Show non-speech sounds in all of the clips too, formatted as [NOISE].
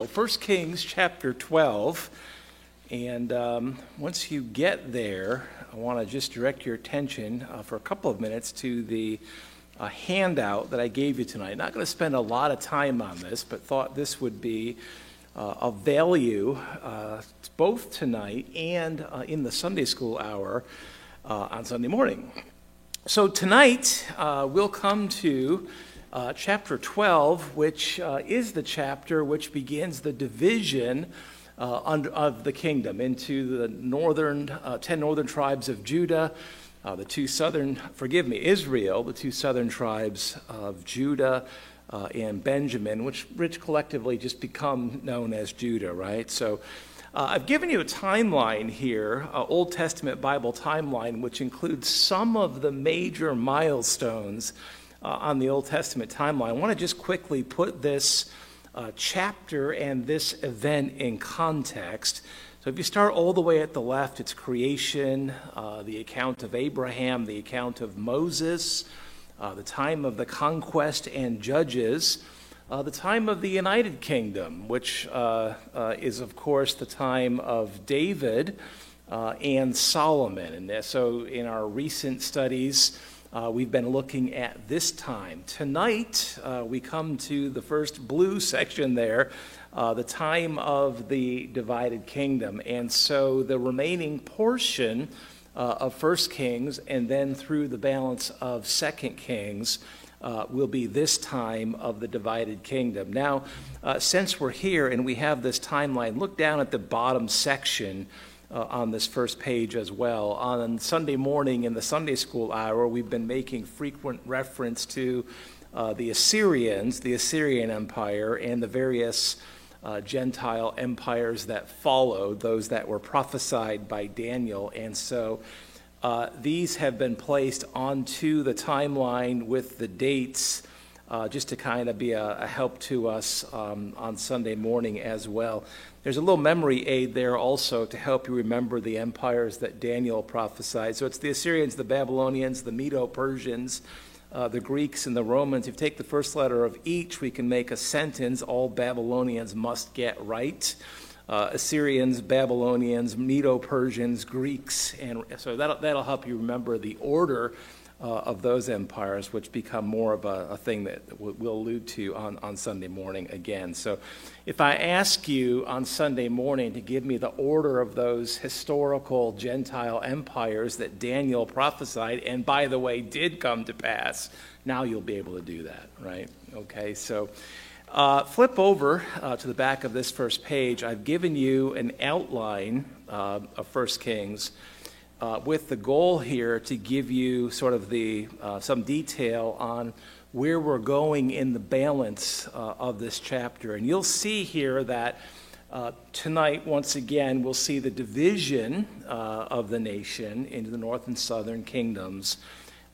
1 Kings chapter 12. And um, once you get there, I want to just direct your attention uh, for a couple of minutes to the uh, handout that I gave you tonight. Not going to spend a lot of time on this, but thought this would be uh, of value uh, both tonight and uh, in the Sunday school hour uh, on Sunday morning. So tonight, we'll come to uh, chapter 12, which uh, is the chapter which begins the division uh, of the kingdom into the northern, uh, 10 northern tribes of Judah, uh, the two southern, forgive me, Israel, the two southern tribes of Judah uh, and Benjamin, which, which collectively just become known as Judah, right? So I've given you a timeline here, Old Testament Bible timeline, which includes some of the major milestones uh, on the Old Testament timeline. I want to just quickly put this uh, chapter and this event in context. So, if you start all the way at the left, it's creation, uh, the account of Abraham, the account of Moses, uh, the time of the conquest and judges. Uh, the time of the United Kingdom, which uh, is, of course, the time of David and Solomon. And so, in our recent studies, uh, we've been looking at this time. Tonight, uh, we come to the first blue [LAUGHS] section there, uh, the time of the divided kingdom. And so the remaining portion uh, of First Kings and then through the balance of Second Kings. Uh, will be this time of the divided kingdom. Now, uh, since we're here and we have this timeline, look down at the bottom section uh, on this first page as well. On Sunday morning in the Sunday school hour, we've been making frequent reference to uh, the Assyrians, the Assyrian Empire, and the various uh, Gentile empires that followed, those that were prophesied by Daniel. And so uh, these have been placed onto the timeline with the dates. Uh, just to kind of be a, a help to us um, on Sunday morning as well. There's a little memory aid there also to help you remember the empires that Daniel prophesied. So it's the Assyrians, the Babylonians, the Medo Persians, uh, the Greeks, and the Romans. If you take the first letter of each, we can make a sentence all Babylonians must get right. Uh, Assyrians, Babylonians, Medo Persians, Greeks, and so that'll, that'll help you remember the order uh, of those empires, which become more of a, a thing that we'll allude to on, on Sunday morning again. So, if I ask you on Sunday morning to give me the order of those historical Gentile empires that Daniel prophesied, and by the way, did come to pass, now you'll be able to do that, right? Okay, so. Uh, flip over uh, to the back of this first page. I've given you an outline uh, of First Kings uh, with the goal here to give you sort of the uh, some detail on where we're going in the balance uh, of this chapter. And you'll see here that uh, tonight, once again, we'll see the division uh, of the nation into the north and southern kingdoms.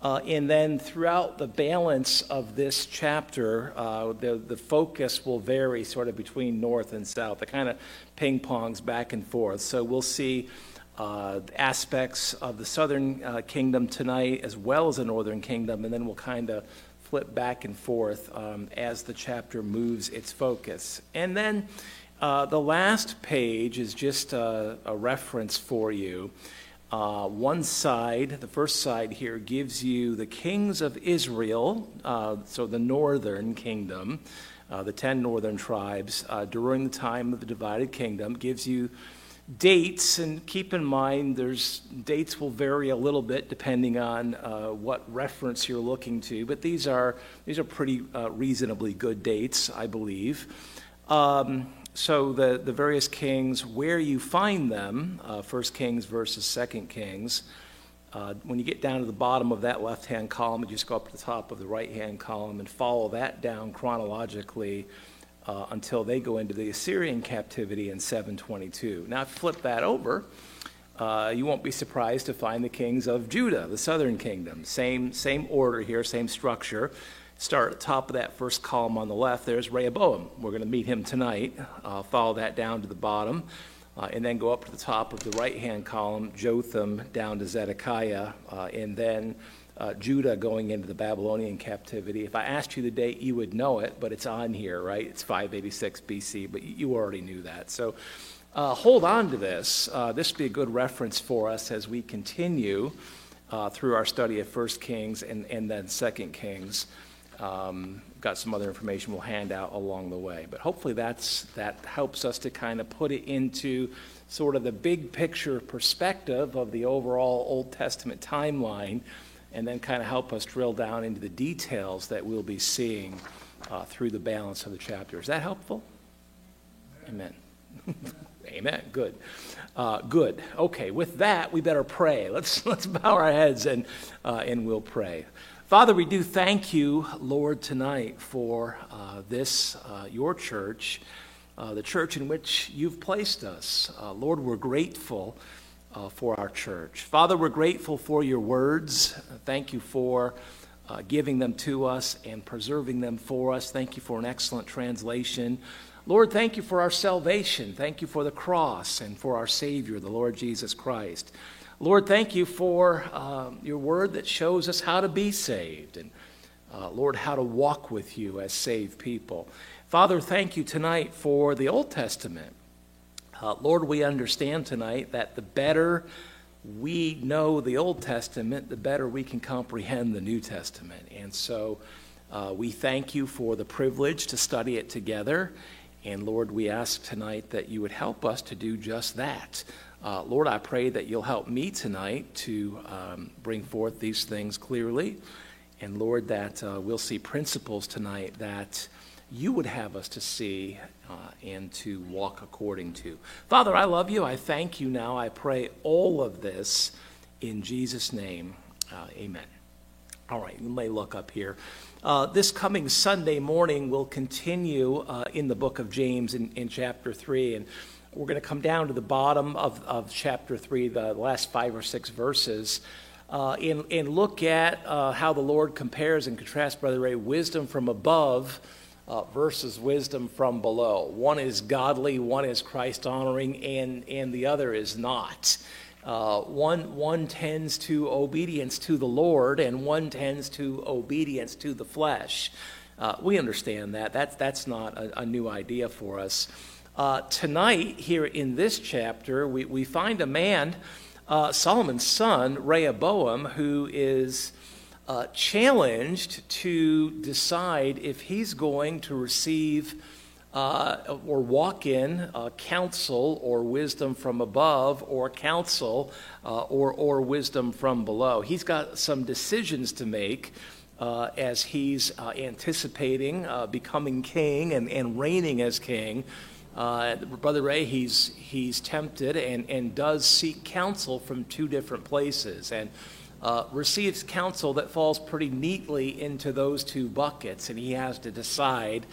Uh, and then throughout the balance of this chapter, the, the focus will vary sort of between north and south. It kind of ping pongs back and forth. So we'll see uh, aspects of the southern uh, kingdom tonight as well as the northern kingdom, and then we'll kind of flip back and forth um, as the chapter moves its focus. And then uh, the last page is just a, a reference for you. Uh, one side, the first side here, gives you the kings of Israel, uh, so the northern kingdom, uh, the ten northern tribes, during the time of the divided kingdom, gives you dates, and keep in mind there's dates will vary a little bit depending on uh, what reference you're looking to, but these are these are pretty uh, reasonably good dates, I believe. Um, so the the various kings, where you find them, uh, First Kings versus Second Kings. Uh, when you get down to the bottom of that left-hand column, you just go up to the top of the right-hand column and follow that down chronologically uh, until they go into the Assyrian captivity in 722. Now, flip that over. Uh, you won't be surprised to find the kings of Judah, the southern kingdom. Same, same order here, same structure. Start at the top of that first column on the left. There's Rehoboam. We're going to meet him tonight. Uh, follow that down to the bottom. Uh, and then go up to the top of the right hand column, Jotham, down to Zedekiah, uh, and then uh, Judah going into the Babylonian captivity. If I asked you the date, you would know it, but it's on here, right? It's 586 BC, but you already knew that. So uh, hold on to this. Uh, this would be a good reference for us as we continue uh, through our study of First Kings and, and then Second Kings. Um, got some other information we'll hand out along the way. But hopefully that's, that helps us to kind of put it into sort of the big picture perspective of the overall Old Testament timeline and then kind of help us drill down into the details that we'll be seeing uh, through the balance of the chapter. Is that helpful? Amen. [LAUGHS] Amen. Good. Uh, good. Okay. With that, we better pray. Let's [LAUGHS] let's bow our heads and uh, and we'll pray. Father, we do thank you, Lord, tonight for uh, this uh, your church, uh, the church in which you've placed us. Lord, we're grateful uh, for our church. Father, we're grateful for your words. Thank you for uh, giving them to us and preserving them for us. Thank you for an excellent translation. Lord, thank you for our salvation. Thank you for the cross and for our Savior, the Lord Jesus Christ. Lord, thank you for uh, your word that shows us how to be saved and, uh, Lord, how to walk with you as saved people. Father, thank you tonight for the Old Testament. Uh, Lord, we understand tonight that the better we know the Old Testament, the better we can comprehend the New Testament. And so uh, we thank you for the privilege to study it together. And Lord, we ask tonight that you would help us to do just that. Uh, Lord, I pray that you'll help me tonight to um, bring forth these things clearly. And Lord, that uh, we'll see principles tonight that you would have us to see uh, and to walk according to. Father, I love you. I thank you now. I pray all of this in Jesus' name. Uh, amen. All right, you may look up here. Uh, this coming Sunday morning, we'll continue uh, in the book of James in, in chapter 3. And we're going to come down to the bottom of, of chapter 3, the last five or six verses. Uh, and, and look at uh, how the Lord compares and contrasts, Brother Ray, wisdom from above uh, versus wisdom from below. One is godly, one is Christ honoring, and, and the other is not. Uh, one, one tends to obedience to the Lord, and one tends to obedience to the flesh. Uh, we understand that. That's, that's not a, a new idea for us. Uh, tonight, here in this chapter, we, we find a man, uh, Solomon's son, Rehoboam, who is uh, challenged to decide if he's going to receive uh, or walk in uh, counsel or wisdom from above or counsel uh, or, or wisdom from below. He's got some decisions to make. Uh, as he's uh, anticipating becoming king and, and reigning as king, Brother Ray, he's, he's tempted and, and does seek counsel from two different places. And uh, receives counsel that falls pretty neatly into those two buckets, and he has to decide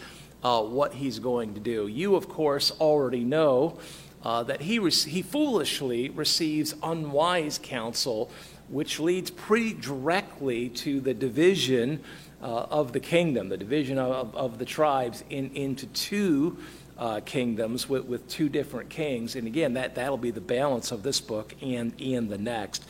uh, what he's going to do. You, of course, already know uh, that he, re- he foolishly receives unwise counsel, which leads pretty directly to the division uh, of the kingdom, the division of, of the tribes in, into two. Uh, kingdoms with, with two different kings. And again, that, that'll be the balance of this book and, and the next.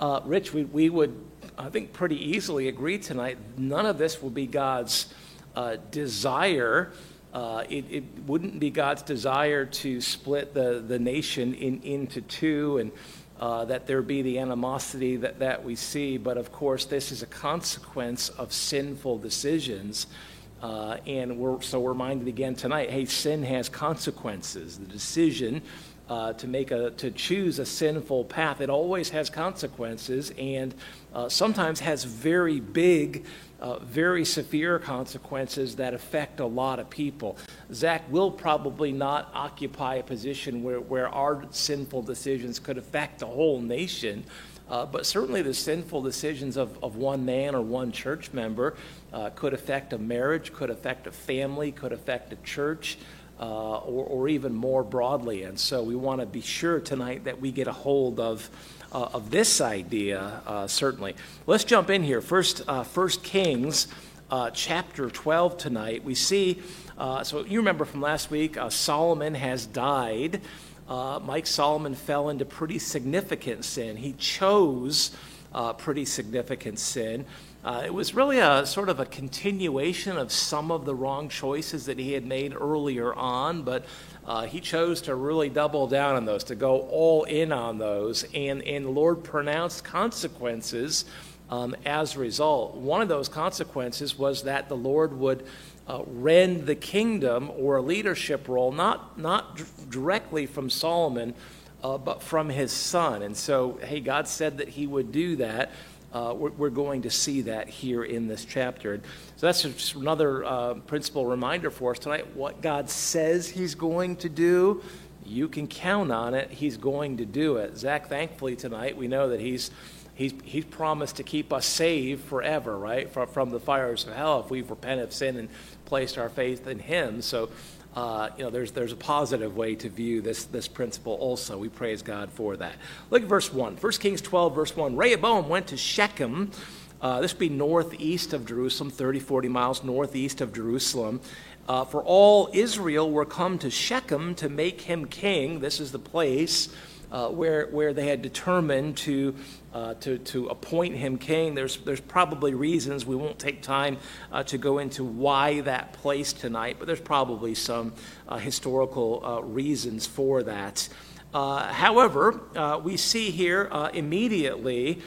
Uh, Rich, we, we would, I think, pretty easily agree tonight none of this will be God's uh, desire. Uh, it, it, wouldn't be God's desire to split the, the nation in, into two and uh, that there be the animosity that, that we see. But of course, this is a consequence of sinful decisions. Uh, and we're, so we're reminded again tonight hey, sin has consequences. The decision uh, to make a to choose a sinful path. It always has consequences and uh, sometimes has very big uh, very severe consequences that affect a lot of people. Zach will probably not occupy a position where, where our sinful decisions could affect a whole nation uh, but certainly the sinful decisions of, of one man or one church member uh, could affect a marriage could affect a family could affect a church uh, or, or, even more broadly. And so we want to be sure tonight that we get a hold of, uh, of this idea, uh, certainly. Let's jump in here. First, uh, First Kings uh, chapter 12 tonight. We see, uh, so you remember from last week, Solomon has died. Mike Solomon fell into pretty significant sin. He chose pretty significant sin. Uh, it was really a sort of a continuation of some of the wrong choices that he had made earlier on, but uh, he chose to really double down on those, to go all in on those, and, and the Lord pronounced consequences um, as a result. One of those consequences was that the Lord would uh, rend the kingdom or a leadership role, not, not d- directly from Solomon, uh, but from his son. And so, hey, God said that he would do that. Uh, we're, we're, going to see that here in this chapter. So that's just another uh, principal reminder for us tonight. What God says He's going to do, you can count on it. He's going to do it. Zach, thankfully tonight, we know that He's He's, he's promised to keep us saved forever, right, from, from the fires of hell if we've repented of sin and placed our faith in Him. So uh, you know, there's, there's a positive way to view this, this principle also. We praise God for that. Look at verse 1. 1 Kings 12, verse 1. Rehoboam went to Shechem. Uh, this would be northeast of Jerusalem, 30, 40 miles northeast of Jerusalem. Uh, for all Israel were come to Shechem to make him king. This is the place uh, where, where they had determined to, uh, to, to appoint him king. There's, there's probably reasons. We won't take time uh, to go into why that place tonight, but there's probably some uh, historical uh, reasons for that. Uh, however, we see here immediately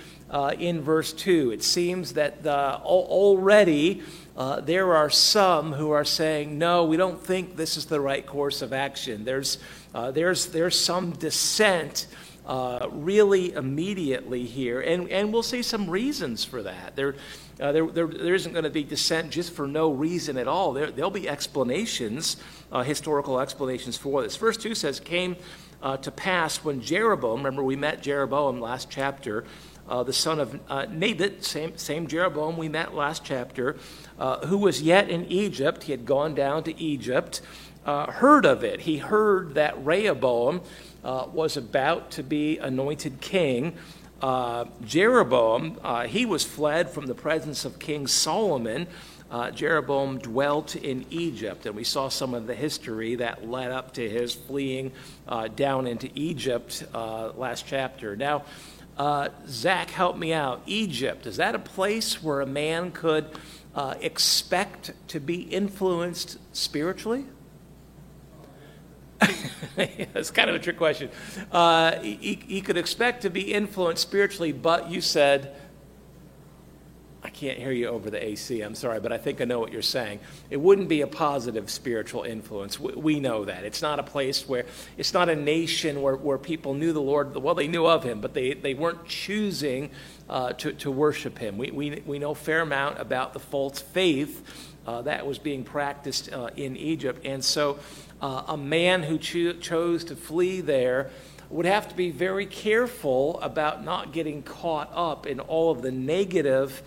in verse 2, it seems that already uh, there are some who are saying, no, we don't think this is the right course of action. There's, uh, there's, there's some dissent uh, really immediately here, and, and we'll see some reasons for that. There, uh, there, there, there isn't going to be dissent just for no reason at all. There, there'll be explanations, uh, historical explanations for this. Verse 2 says, came uh, to pass when Jeroboam, remember we met Jeroboam last chapter, uh, the son of uh, Nebat, same, same Jeroboam we met last chapter, uh, who was yet in Egypt. He had gone down to Egypt, uh, heard of it. He heard that Rehoboam uh, was about to be anointed king. Uh, Jeroboam, he was fled from the presence of King Solomon. Jeroboam dwelt in Egypt, and we saw some of the history that led up to his fleeing down into Egypt last chapter. Now, uh, Zach, help me out. Egypt, is that a place where a man could uh, expect to be influenced spiritually? [LAUGHS] It's kind of a trick question. Uh, he, he could expect to be influenced spiritually, but you said can't hear you over the AC. I'm sorry, but I think I know what you're saying. It wouldn't be a positive spiritual influence. We, we know that. It's not a place where, it's not a nation where, where people knew the Lord. Well, they knew of him, but they, they weren't choosing uh, to, to worship him. We, we, we know fair amount about the false faith uh, that was being practiced uh, in Egypt. And so uh, a man who cho- chose to flee there would have to be very careful about not getting caught up in all of the negative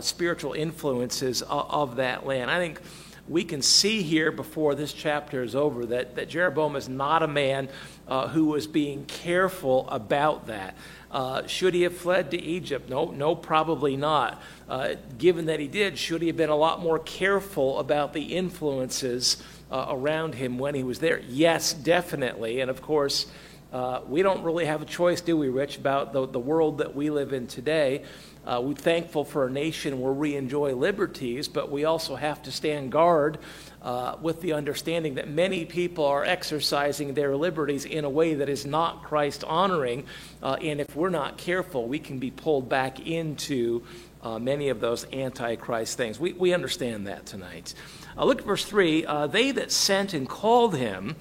spiritual influences of, of, that land. I think we can see here before this chapter is over that, that Jeroboam is not a man uh, who was being careful about that. Uh, should he have fled to Egypt? No, no, probably not. Uh, given that he did, should he have been a lot more careful about the influences uh, around him when he was there? Yes, definitely. And of course, uh, we don't really have a choice, do we, Rich, about the, the world that we live in today. Uh, we're thankful for a nation where we enjoy liberties, but we also have to stand guard uh, with the understanding that many people are exercising their liberties in a way that is not Christ honoring. Uh, and if we're not careful, we can be pulled back into uh, many of those antichrist things. We, we understand that tonight. Uh, look at verse 3 uh, They that sent and called him,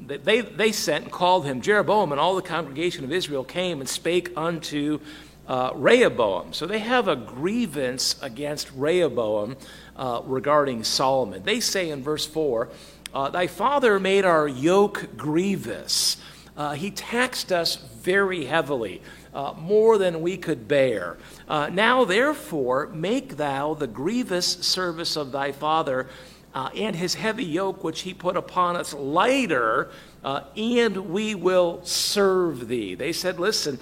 they, they sent and called him Jeroboam, and all the congregation of Israel came and spake unto uh, Rehoboam. So they have a grievance against Rehoboam uh, regarding Solomon. They say in verse 4 uh, Thy father made our yoke grievous. Uh, he taxed us very heavily, uh, more than we could bear. Uh, now, therefore, make thou the grievous service of thy father. and his heavy yoke which he put upon us lighter, and we will serve thee. They said, Listen,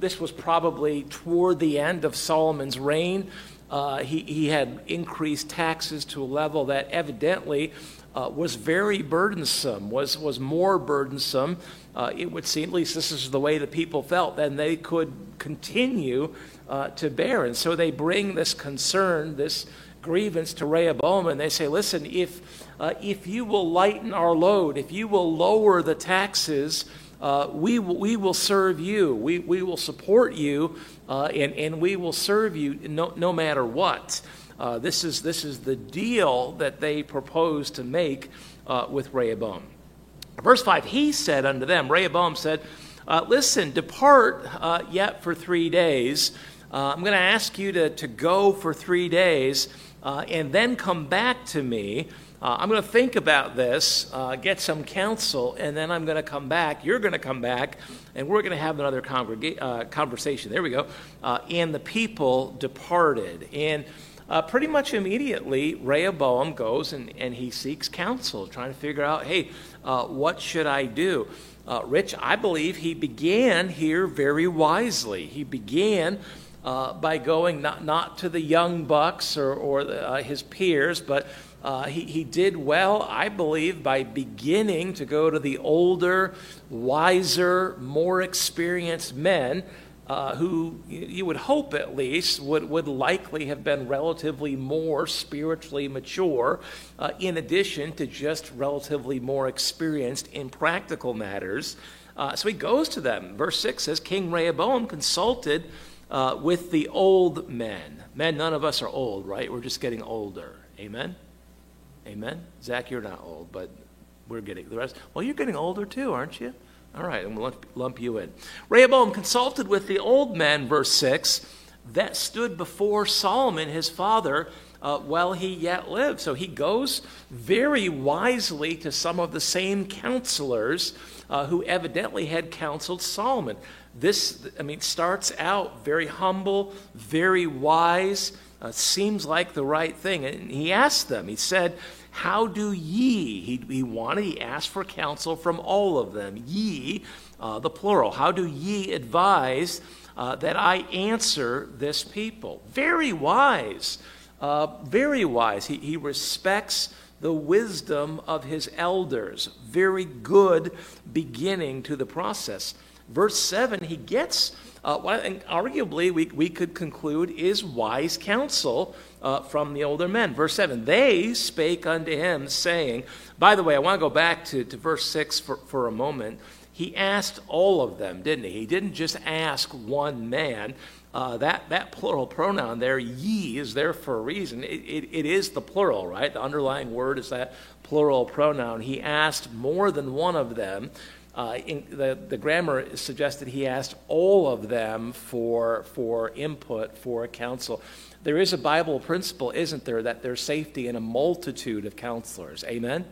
this was probably toward the end of Solomon's reign. Uh, he, he had increased taxes to a level that evidently uh, was very burdensome, was, was more burdensome, uh, it would seem, at least this is the way the people felt, than they could continue uh, to bear. And so they bring this concern, this grievance to Rehoboam, and they say, listen, if, uh, if you will lighten our load, if you will lower the taxes, uh, we, we will serve you. We, we will support you, uh, and, and we will serve you no, no matter what. Uh, this, is, this is the deal that they propose to make uh, with Rehoboam. Verse 5 He said unto them, Rehoboam said, uh, Listen, depart uh, yet for three days. I'm going to ask you to, to go for three days and then come back to me. I'm going to think about this, get some counsel, and then I'm going to come back. You're going to come back, and we're going to have another congrega- conversation. There we go. and the people departed. And uh, pretty much immediately, Rehoboam goes and, and he seeks counsel, trying to figure out, hey, uh, what should I do? Uh, Rich, I believe he began here very wisely. He began uh, by going not, not to the young bucks or, or the, uh, his peers, but uh, he, he did well, I believe, by beginning to go to the older, wiser, more experienced men uh, who you would hope at least would, would likely have been relatively more spiritually mature, uh, in addition to just relatively more experienced in practical matters. Uh, so he goes to them. Verse 6 says King Rehoboam consulted uh, with the old men. Men, none of us are old, right? We're just getting older. Amen? Amen? Zach, you're not old, but we're getting the rest. Well, you're getting older too, aren't you? All right, and we'll lump you in. Rehoboam consulted with the old men, verse 6, that stood before Solomon, his father, uh, while he yet lived. So he goes very wisely to some of the same counselors uh, who evidently had counseled Solomon. This, I mean, starts out very humble, very wise, uh, seems like the right thing. And he asked them, he said, how do ye, he, he wanted, he asked for counsel from all of them. Ye, uh, the plural. How do ye advise uh, that I answer this people? Very wise. Uh, very wise. He, he respects the wisdom of his elders. Very good beginning to the process. Verse 7, he gets uh, arguably we, we could conclude is wise counsel uh, from the older men. Verse 7 They spake unto him, saying, By the way, I want to go back to, to verse 6 for, for a moment. He asked all of them, didn't he? He didn't just ask one man. Uh, that, that plural pronoun there, ye, is there for a reason. It, it, it is the plural, right? The underlying word is that plural pronoun. He asked more than one of them. Uh, in, the, the grammar suggested he asked all of them for, for input, for counsel. There is a Bible principle, isn't there, that there's safety in a multitude of counselors. Amen?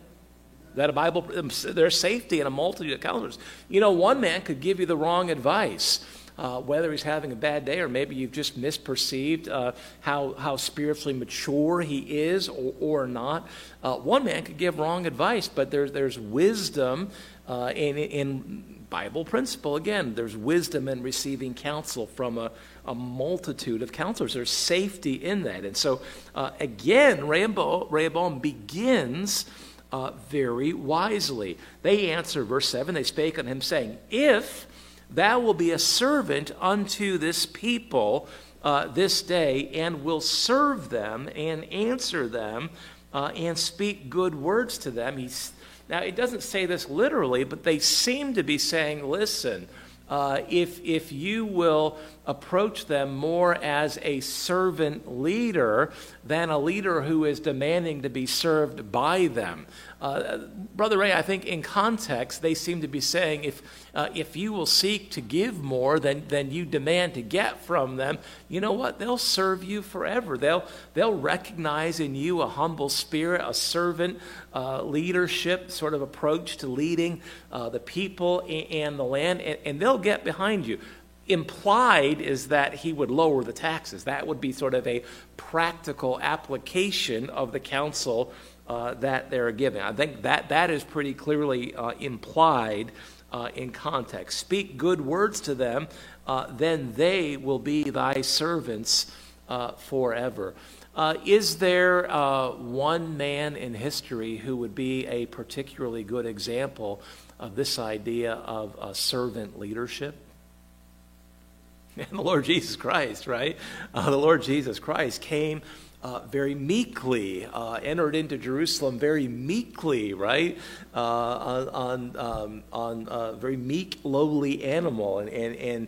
That a Bible, um, there's safety in a multitude of counselors. You know, one man could give you the wrong advice. Uh, whether he's having a bad day or maybe you've just misperceived uh, how, how spiritually mature he is or, or not. Uh, one man could give wrong advice, but there's, there's wisdom uh, in, in Bible principle. Again, there's wisdom in receiving counsel from a, a multitude of counselors. There's safety in that. And so, uh, again, Rehoboam, begins uh, very wisely. They answer, verse 7, they spake unto him, saying, If thou will be a servant unto this people uh, this day, and will serve them and answer them, uh, and speak good words to them, he's now, it doesn't say this literally, but they seem to be saying, listen, uh, if, if you will approach them more as a servant leader than a leader who is demanding to be served by them. Uh, Brother Ray, I think in context, they seem to be saying if, uh, if you will seek to give more than, than you demand to get from them, you know what? They'll serve you forever. They'll, they'll recognize in you a humble spirit, a servant uh, leadership sort of approach to leading uh, the people and the land, and, and they'll get behind you implied is that he would lower the taxes. That would be sort of a practical application of the counsel uh, that they're giving. I think that that is pretty clearly uh, implied uh, in context. Speak good words to them, uh, then they will be thy servants uh, forever. Uh, is there one man in history who would be a particularly good example of this idea of servant leadership? And [LAUGHS] the Lord Jesus Christ, right? The Lord Jesus Christ came uh, very meekly, uh, entered into Jerusalem very meekly, right? Uh, on um, on a very meek, lowly animal, and and, and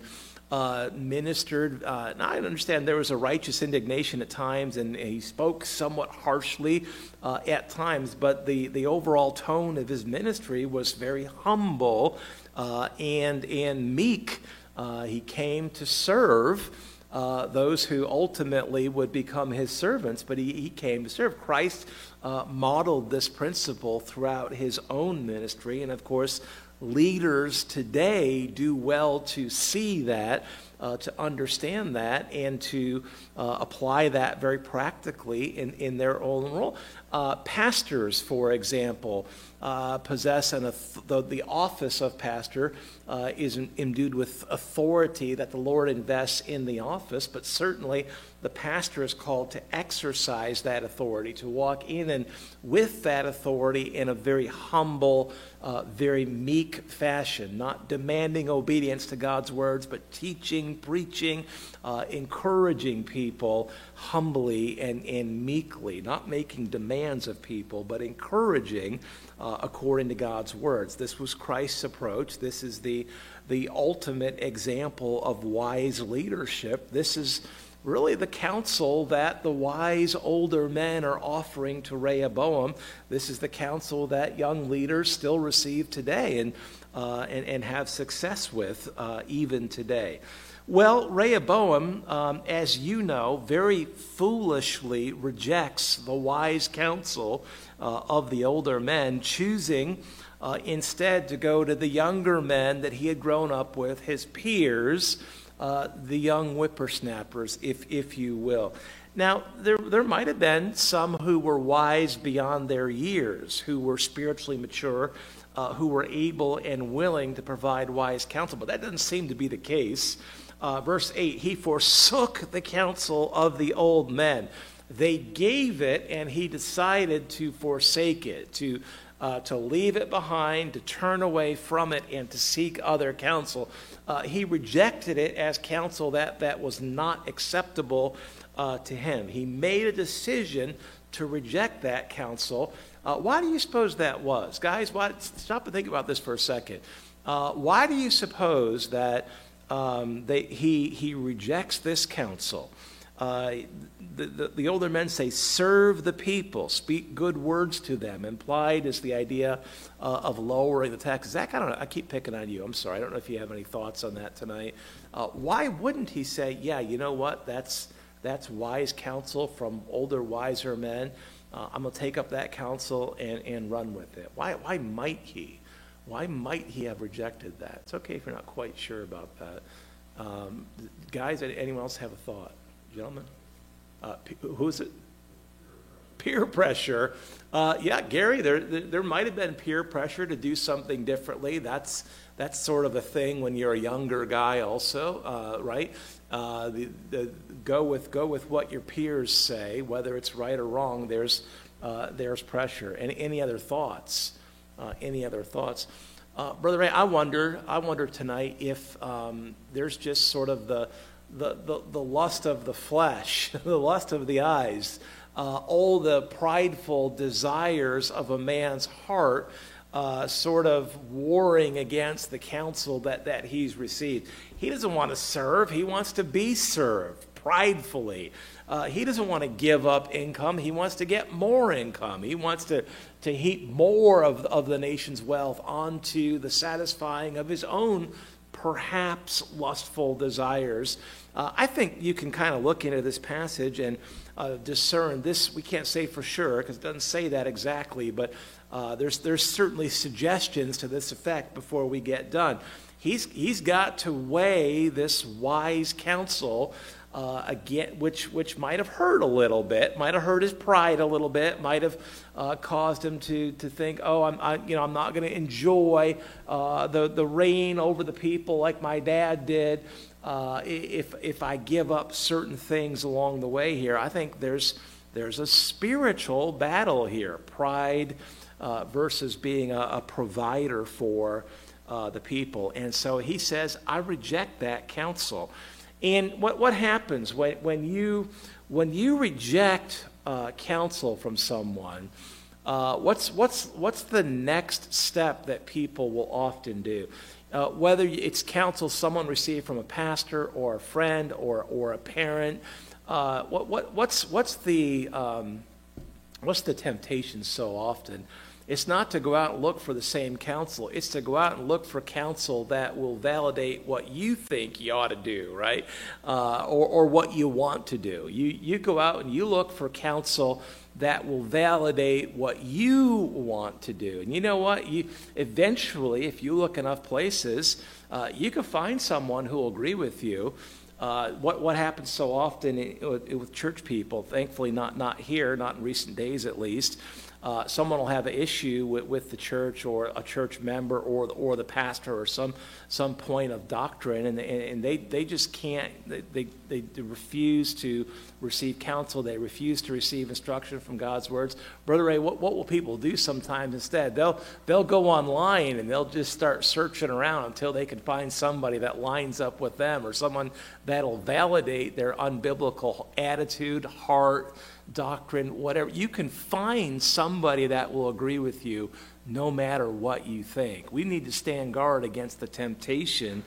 uh, ministered. Uh, now I understand there was a righteous indignation at times, and he spoke somewhat harshly uh, at times, but the, the overall tone of his ministry was very humble uh, and, and meek. Uh, he came to serve. Uh, those who ultimately would become his servants, but he, he came to serve. Christ modeled this principle throughout his own ministry, and of course, leaders today do well to see that, uh, to understand that, and to uh, apply that very practically in, in their own role. Uh, pastors, for example, uh, possess an, the, the office of pastor uh, is imbued with authority that the Lord invests in the office, but certainly the pastor is called to exercise that authority, to walk in and with that authority in a very humble, uh, very meek fashion, not demanding obedience to God's words, but teaching, preaching, uh, encouraging people humbly and, and meekly, not making demands of people, but encouraging uh, according to God's words. This was Christ's approach. This is the, the ultimate example of wise leadership. This is really the counsel that the wise older men are offering to Rehoboam. This is the counsel that young leaders still receive today and, uh, and, and, have success with uh, even today. Well, Rehoboam, um, as you know, very foolishly rejects the wise counsel uh, of the older men, choosing uh, instead to go to the younger men that he had grown up with, his peers, uh, the young whippersnappers, if, if you will. Now, there, there might have been some who were wise beyond their years, who were spiritually mature, uh, who were able and willing to provide wise counsel, but that doesn't seem to be the case. Uh, verse 8 He forsook the counsel of the old men. They gave it, and he decided to forsake it, to uh, to leave it behind, to turn away from it, and to seek other counsel. Uh, he rejected it as counsel that, that was not acceptable uh, to him. He made a decision to reject that counsel. Uh, why do you suppose that was? Guys, why, stop and think about this for a second. Uh, why do you suppose that um, they, he, he rejects this counsel? Uh, the, the, the, older men say, serve the people, speak good words to them. Implied is the idea uh, of lowering the taxes. Zach, I don't know. I keep picking on you. I'm sorry. I don't know if you have any thoughts on that tonight. Uh, why wouldn't he say, yeah, you know what? That's, that's wise counsel from older, wiser men. Uh, I'm going to take up that counsel and, and run with it. Why, why might he? Why might he have rejected that? It's okay if you're not quite sure about that. Um, guys, anyone else have a thought? gentlemen? Uh, who's it? Peer pressure. Uh, yeah, Gary, there, there might have been peer pressure to do something differently. That's, that's sort of a thing when you're a younger guy, also, uh, right? Uh, the, the, go, with, go with what your peers say, whether it's right or wrong, there's, uh, there's pressure. Any, any other thoughts? Uh, any other thoughts? Uh, Brother Ray, I wonder, I wonder tonight if um, there's just sort of the, the, the, the lust of the flesh, [LAUGHS] the lust of the eyes, uh, all the prideful desires of a man's heart uh, sort of warring against the counsel that, that he's received. He doesn't want to serve, he wants to be served pridefully. Uh, he doesn't want to give up income. He wants to get more income. He wants to, to heap more of, of the nation's wealth onto the satisfying of his own perhaps lustful desires. Uh, I think you can kind of look into this passage and uh, discern this. We can't say for sure because it doesn't say that exactly, but uh, there's, there's certainly suggestions to this effect before we get done. He's, he's got to weigh this wise counsel uh, again, which, which might have hurt a little bit, might have hurt his pride a little bit, might have uh, caused him to, to think, oh, I'm, I, you know, I'm not going to enjoy uh, the, the reign over the people like my dad did uh, if, if I give up certain things along the way here. I think there's, there's a spiritual battle here pride uh, versus being a, a provider for uh, the people. And so he says, I reject that counsel. And what, what happens when, when, you, when you reject uh, counsel from someone? Uh, what's, what's, what's the next step that people will often do? Uh, whether it's counsel someone received from a pastor or a friend or, or a parent, uh, what, what, what's, what's, the, um, what's the temptation so often? It's not to go out and look for the same counsel. It's to go out and look for counsel that will validate what you think you ought to do, right? Uh, or, or what you want to do. You, you go out and you look for counsel that will validate what you want to do. And you know what? You, eventually, if you look enough places, uh, you can find someone who will agree with you. Uh, what, what happens so often with church people, thankfully not, not here, not in recent days at least, uh, someone will have an issue with, with the church or a church member or, or the pastor or some, some point of doctrine, and, and they, they just can't, they, they, they refuse to receive counsel, they refuse to receive instruction from God's words. Brother Ray, what, what will people do sometimes instead? They'll, they'll go online and they'll just start searching around until they can find somebody that lines up with them or someone that'll validate their unbiblical attitude, heart, doctrine, whatever. You can find somebody that will agree with you no matter what you think. We need to stand guard against the temptation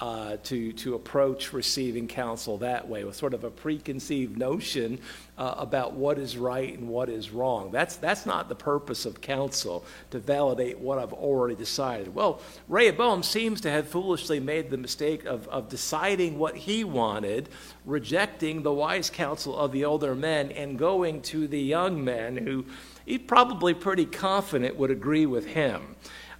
uh, to, to approach receiving counsel that way with sort of a preconceived notion uh, about what is right and what is wrong. That's, that's not the purpose of counsel, to validate what I've already decided. Well, Rehoboam seems to have foolishly made the mistake of, of deciding what he wanted, rejecting the wise counsel of the older men, and going to the young men who he probably pretty confident would agree with him.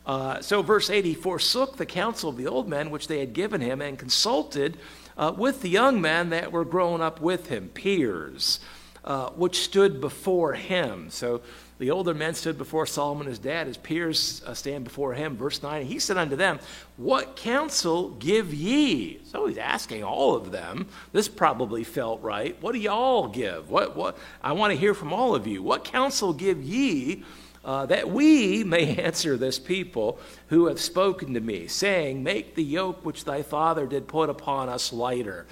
Uh, so, verse 8, he forsook the counsel of the old men which they had given him and consulted uh, with the young men that were grown up with him, peers, uh, which stood before him. So, the older men stood before Solomon his dad, his peers uh, stand before him. Verse 9, he said unto them, What counsel give ye? So he's asking all of them. This probably felt right. What do y'all give? What, what, I want to hear from all of you. What counsel give ye? Uh, that we may [LAUGHS] answer this people who have spoken to me, saying, Make the yoke which thy father did put upon us lighter.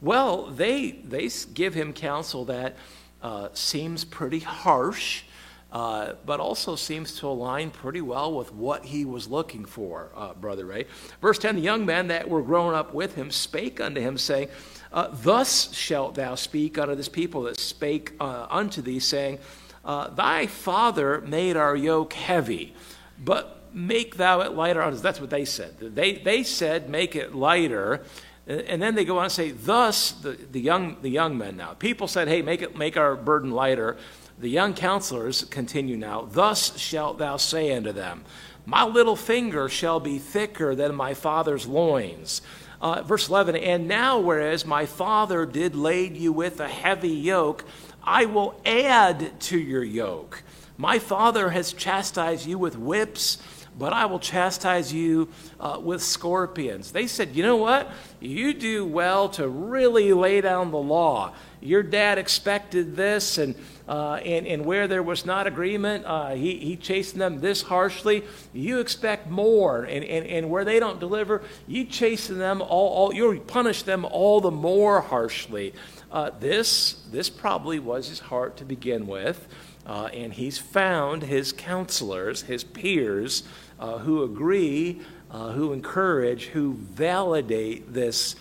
Well, they, they give him counsel that uh, seems pretty harsh, uh, but also seems to align pretty well with what he was looking for, uh, Brother Ray. Verse 10 The young men that were grown up with him spake unto him, saying, uh, Thus shalt thou speak unto this people that spake uh, unto thee, saying, uh, Thy father made our yoke heavy, but make thou it lighter on us. That's what they said. They, they said, Make it lighter. And then they go on and say, Thus, the, the, young, the young men now. People said, Hey, make, it, make our burden lighter. The young counselors continue now, Thus shalt thou say unto them, My little finger shall be thicker than my father's loins. Uh, verse 11, And now, whereas my father did lade you with a heavy yoke, I will add to your yoke. My father has chastised you with whips, but I will chastise you uh, with scorpions. They said, You know what? You do well to really lay down the law. Your dad expected this, and, uh, and, and where there was not agreement, uh, he, he chastened them this harshly. You expect more, and, and, and where they don't deliver, you chasten them all, all you punish them all the more harshly. Uh, this, this probably was his heart to begin with, uh, and he's found his counselors, his peers, uh, who agree, uh, who encourage, who validate this,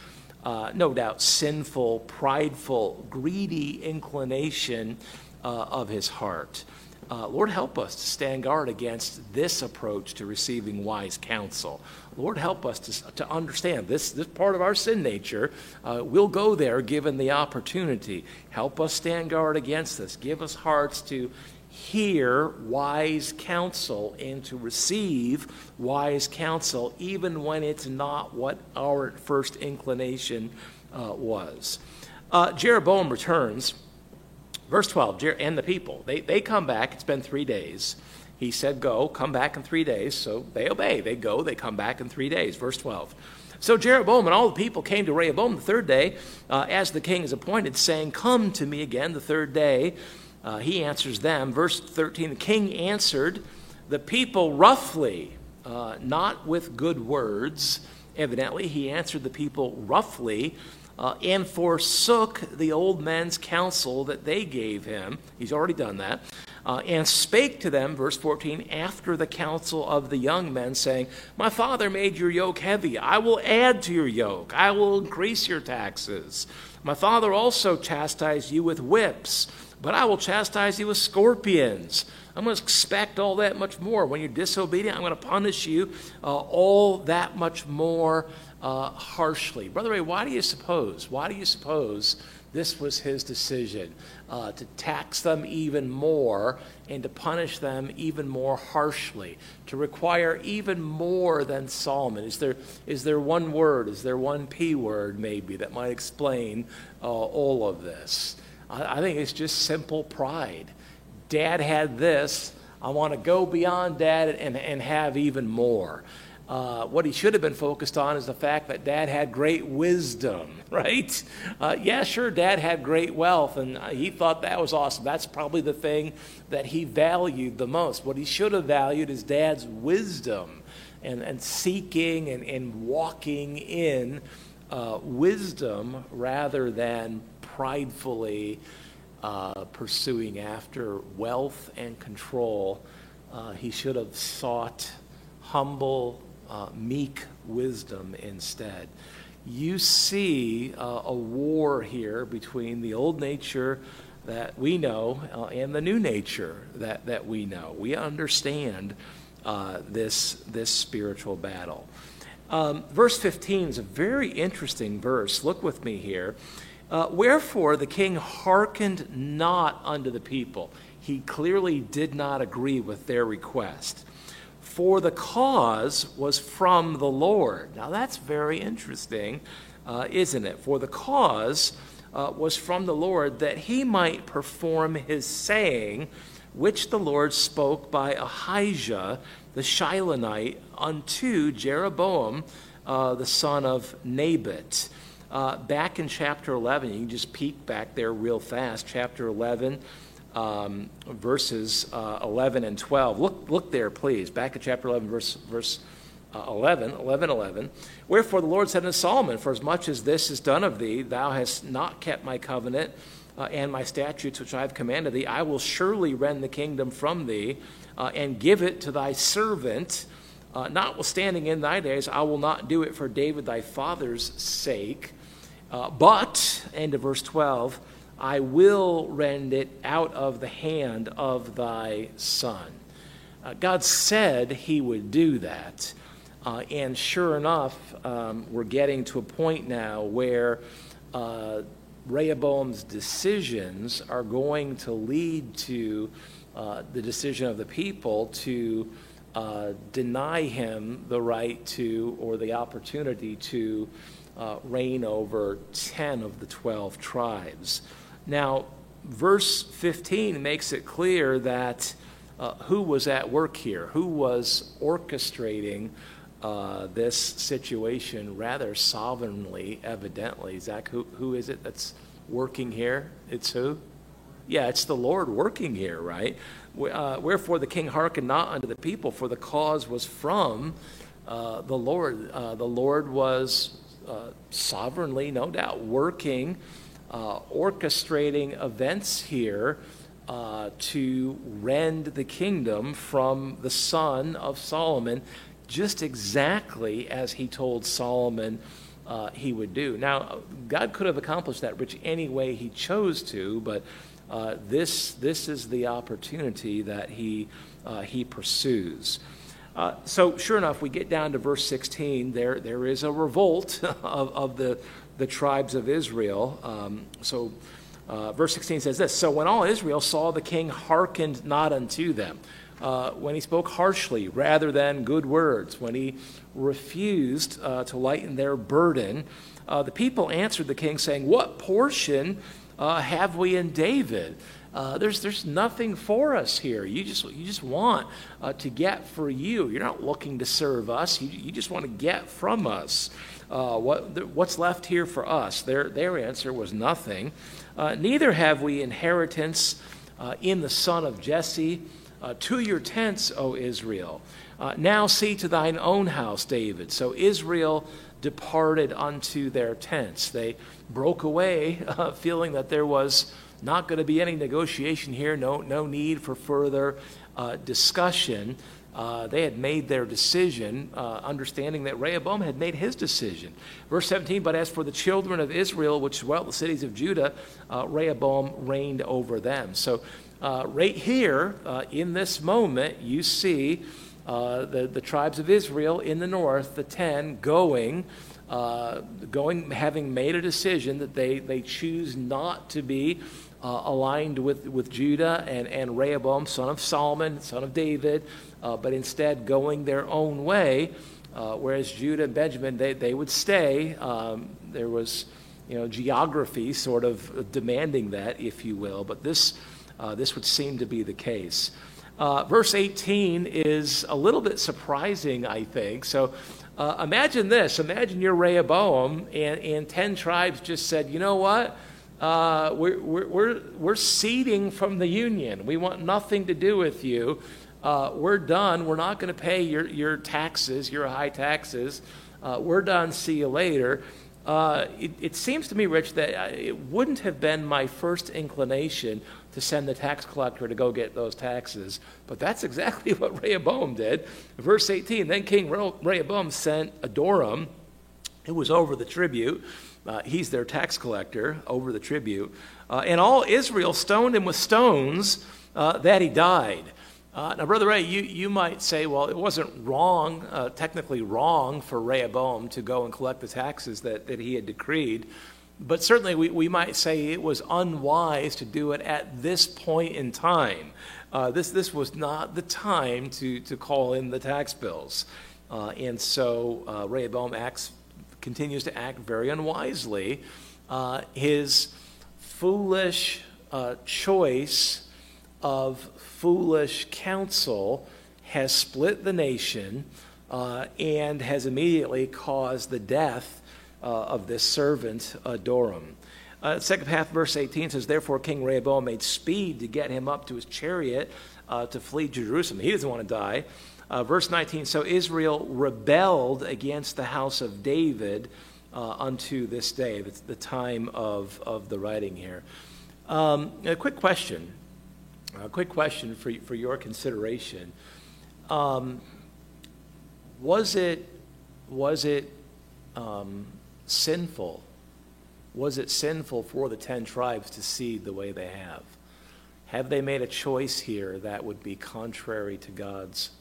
uh, no doubt, sinful, prideful, greedy inclination uh, of his heart. Lord, help us to stand guard against this approach to receiving wise counsel. Lord, help us to, to understand this, this part of our sin nature. Uh, we'll go there given the opportunity. Help us stand guard against this. Give us hearts to hear wise counsel and to receive wise counsel, even when it's not what our first inclination uh, was. Uh, Jeroboam returns. Verse 12, and the people, they, they come back. It's been three days. He said, Go, come back in three days. So they obey. They go, they come back in three days. Verse 12. So Jeroboam and all the people came to Rehoboam the third day, uh, as the king is appointed, saying, Come to me again the third day. Uh, he answers them. Verse 13 The king answered the people roughly, uh, not with good words. Evidently, he answered the people roughly uh, and forsook the old man's counsel that they gave him. He's already done that. Uh, and spake to them, verse 14, after the counsel of the young men, saying, My father made your yoke heavy. I will add to your yoke. I will increase your taxes. My father also chastised you with whips, but I will chastise you with scorpions. I'm going to expect all that much more. When you're disobedient, I'm going to punish you uh, all that much more uh, harshly. Brother Ray, why do you suppose? Why do you suppose this was his decision? Uh, to tax them even more and to punish them even more harshly, to require even more than Solomon. Is there, is there one word, is there one P word maybe that might explain uh, all of this? I, I think it's just simple pride. Dad had this. I want to go beyond dad and, and have even more. Uh, what he should have been focused on is the fact that dad had great wisdom, [LAUGHS] right? Uh, yeah, sure, dad had great wealth, and he thought that was awesome. That's probably the thing that he valued the most. What he should have valued is dad's wisdom and, and seeking and, and walking in uh, wisdom rather than pridefully uh, pursuing after wealth and control. Uh, he should have sought humble, uh, meek wisdom instead. You see uh, a war here between the old nature that we know uh, and the new nature that, that we know. We understand uh, this, this spiritual battle. Um, verse 15 is a very interesting verse. Look with me here. Uh, Wherefore the king hearkened not unto the people. He clearly did not agree with their request. For the cause was from the Lord. Now that's very interesting, uh, isn't it? For the cause uh, was from the Lord that he might perform his saying, which the Lord spoke by Ahijah the Shilonite unto Jeroboam uh, the son of Nebat. Uh, back in chapter 11, you can just peek back there real fast. Chapter 11, um, verses uh, 11 and 12. Look, look there, please. Back at chapter 11, verse, verse uh, 11, 11, 11. Wherefore the Lord said unto Solomon, For as much as this is done of thee, thou hast not kept my covenant uh, and my statutes which I have commanded thee, I will surely rend the kingdom from thee uh, and give it to thy servant. Uh, notwithstanding in thy days, I will not do it for David thy father's sake. Uh, but, end of verse 12, I will rend it out of the hand of thy son. Uh, God said he would do that. Uh, and sure enough, um, we're getting to a point now where uh, Rehoboam's decisions are going to lead to uh, the decision of the people to uh, deny him the right to or the opportunity to uh, reign over 10 of the 12 tribes. Now, verse 15 makes it clear that uh, who was at work here, who was orchestrating uh, this situation rather sovereignly, evidently. Zach, who, who is it that's working here? It's who? Yeah, it's the Lord working here, right? Uh, Wherefore the king hearkened not unto the people, for the cause was from uh, the Lord. Uh, the Lord was uh, sovereignly, no doubt, working, uh, orchestrating events here uh, to rend the kingdom from the son of Solomon, just exactly as he told Solomon uh, he would do. Now, God could have accomplished that which any way he chose to, but uh, this, this is the opportunity that he, uh, he pursues. Uh, so, sure enough, we get down to verse 16. There, there is a revolt [LAUGHS] of, of the, the tribes of Israel. Um, so, uh, verse 16 says this So, when all Israel saw the king hearkened not unto them, uh, when he spoke harshly rather than good words, when he refused uh, to lighten their burden, uh, the people answered the king, saying, What portion have we in David? Uh, there's, there's nothing for us here. You just, you just want uh, to get for you. You're not looking to serve us. You, you just want to get from us. Uh, what, what's left here for us? Their, their answer was nothing. Uh, neither have we inheritance uh, in the son of Jesse. Uh, to your tents, O Israel. Uh, now see to thine own house, David. So Israel departed unto their tents. They broke away, [LAUGHS] uh, feeling that there was not going to be any negotiation here, no, no need for further uh, discussion. Uh, they had made their decision, uh, understanding that Rehoboam had made his decision. Verse 17, but as for the children of Israel, which dwelt in the cities of Judah, uh, Rehoboam reigned over them. So, uh, right here, uh, in this moment, you see uh, the, the tribes of Israel in the north, the ten, going. going, having made a decision that they, they choose not to be uh, aligned with, with Judah and, and Rehoboam, son of Solomon, son of David, uh, but instead going their own way. Uh, whereas Judah and Benjamin, they, they would stay. Um, there was, you know, geography sort of demanding that, if you will, but this, uh, this would seem to be the case. Uh, verse 18 is a little bit surprising, I think. So uh, imagine this imagine you're Rehoboam, and, and 10 tribes just said, you know what? uh, we're, we're, we're, ceding from the union. We want nothing to do with you. Uh, we're done. We're not going to pay your, your taxes, your high taxes. Uh, we're done. See you later. Uh, it, it, seems to me, Rich, that uh, it wouldn't have been my first inclination to send the tax collector to go get those taxes, but that's exactly [LAUGHS] what Rehoboam did. Verse 18 Then King Rehoboam sent Adoram, who was over the tribute, uh, he's their tax collector over the tribute. Uh, and all Israel stoned him with stones uh, that he died. Uh, now, Brother Ray, you, you might say, well, it wasn't wrong, uh, technically wrong for Rehoboam to go and collect the taxes that, that he had decreed. But certainly, we, we might say it was unwise to do it at this point in time. Uh, this, this was not the time to, to call in the tax bills. and so Rehoboam acts continues to act very unwisely. Uh, his foolish uh, choice of foolish counsel has split the nation uh, and has immediately caused the death uh, of this servant, Adoram. Uh, second half, verse 18 says, Therefore, King Rehoboam made speed to get him up to his chariot uh, to flee Jerusalem. He doesn't want to die. Uh, verse 19 So Israel rebelled against the house of David uh, unto this day, the, the, time of, of the writing here. Um, a quick question. A quick question for, for your consideration. Um, was it, was it um, sinful? Was it sinful for the ten tribes to seed the way they have? Have they made a choice here that would be contrary to God's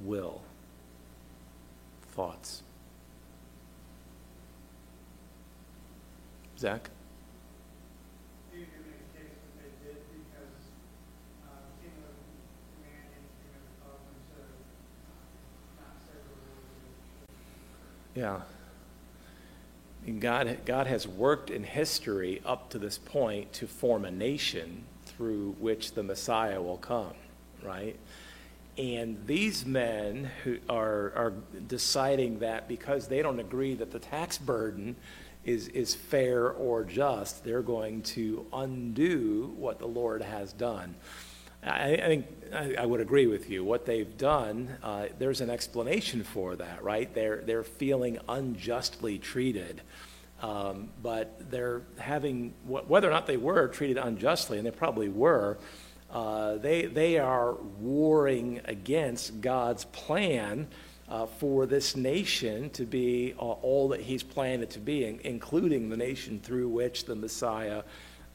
will. Thoughts? Zach? Yeah. And God, God has worked in history up to this point to form a nation through which the Messiah will come, right? And these men who are, are deciding that because they don't agree that the tax burden is, is fair or just, they're going to undo what the Lord has done. I, I think I, I, would agree with you. What they've done, uh, there's an explanation for that, right? They're, they're feeling unjustly treated. Um, but they're having, whether or not they were treated unjustly, and they probably were, uh, they, they are warring against God's plan uh, for this nation to be uh, all that He's planned it to be, including the nation through which the Messiah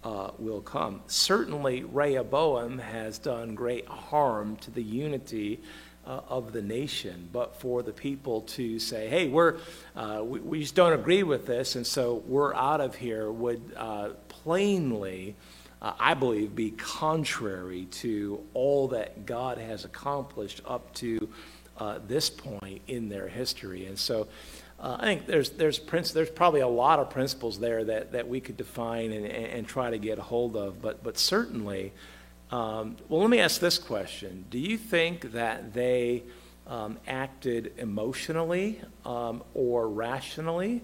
uh, will come. Certainly, Rehoboam has done great harm to the unity uh, of the nation, but for the people to say, hey, we're, uh, we, we, just don't agree with this, and so we're out of here, would uh, plainly uh, I believe, be contrary to all that God has accomplished up to uh, this point in their history. And so uh, I think there's, there's, princ- there's probably a lot of principles there that, that we could define and, and try to get a hold of. But, but certainly, um, well, let me ask this question Do you think that they um, acted emotionally um, or rationally?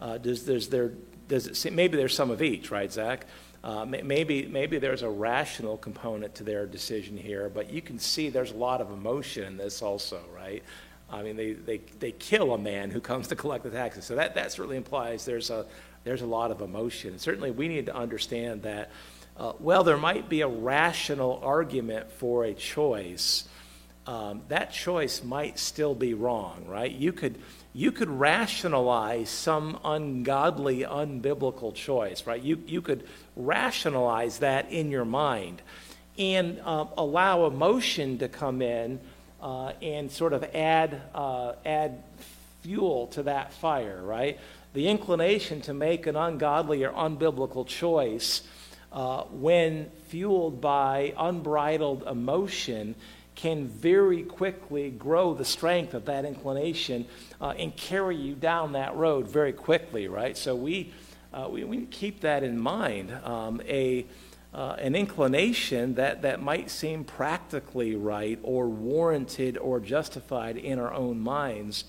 Uh, does, does, there, does it seem, maybe there's some of each, right, Zach? Uh, maybe, maybe there's a rational component to their decision here, but you can see there's a lot of emotion in this also, right? I mean, they, they, they kill a man who comes to collect the taxes. So that, that certainly implies there's a, there's a lot of emotion. And certainly we need to understand that, uh, well, there might be a rational argument for a choice. Um, that choice might still be wrong, right? You could, you could rationalize some ungodly, unbiblical choice, right? You, you could rationalize that in your mind and uh, allow emotion to come in uh, and sort of add, uh, add fuel to that fire, right? The inclination to make an ungodly or unbiblical choice uh, when fueled by unbridled emotion can very quickly grow the strength of that inclination uh, and carry you down that road very quickly, right? So we, uh, we, we keep that in mind. Um, a, uh, an inclination that, that might seem practically right or warranted or justified in our own minds,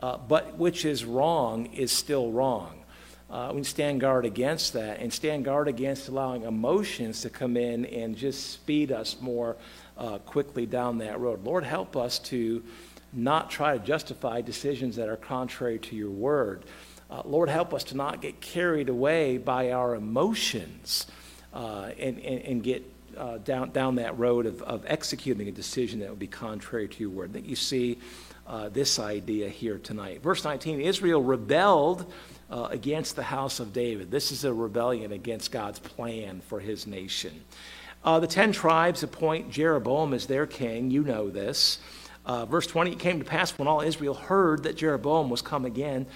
uh, but which is wrong, is still wrong. Uh, we stand guard against that and stand guard against allowing emotions to come in and just speed us more uh, quickly down that road. Lord, help us to not try to justify decisions that are contrary to your word. Uh, Lord, help us to not get carried away by our emotions uh, and, and, and, get uh, down, down that road of, of executing a decision that would be contrary to your word. I think you see uh, this idea here tonight. Verse 19 Israel rebelled uh, against the house of David. This is a rebellion against God's plan for his nation. Uh, the ten tribes appoint Jeroboam as their king. You know this. Uh, verse 20 It came to pass when all Israel heard that Jeroboam was come again,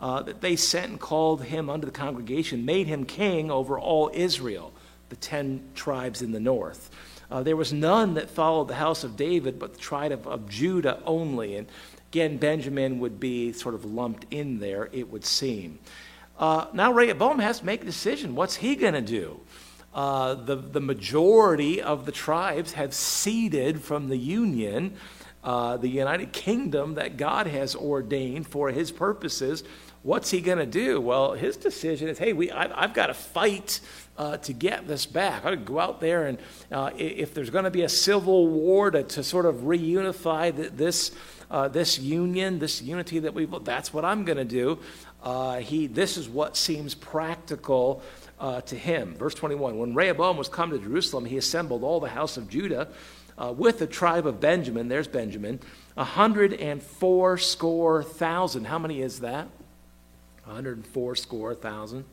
uh, that they sent and called him unto the congregation, made him king over all Israel, the ten tribes in the north. Uh, there was none that followed the house of David, but the tribe of, of Judah only. And again, Benjamin would be sort of lumped in there, it would seem. Uh, now Rehoboam has to make a decision. What's he going to do? Uh, the, the majority of the tribes have ceded from the union, uh, the United Kingdom that God has ordained for his purposes. What's he going to do? Well, his decision is hey, we, I, have got to fight uh, to get this back. I would go out there and uh, if there's going to be a civil war to, to sort of reunify this, uh, this union, this unity that we've, that's what I'm going to do. Uh, he, this is what seems practical uh, to him. Verse 21 When Rehoboam was come to Jerusalem, he assembled all the house of Judah uh, with the tribe of Benjamin. There's Benjamin. A hundred and four score thousand. How many is that? A hundred and four score thousand.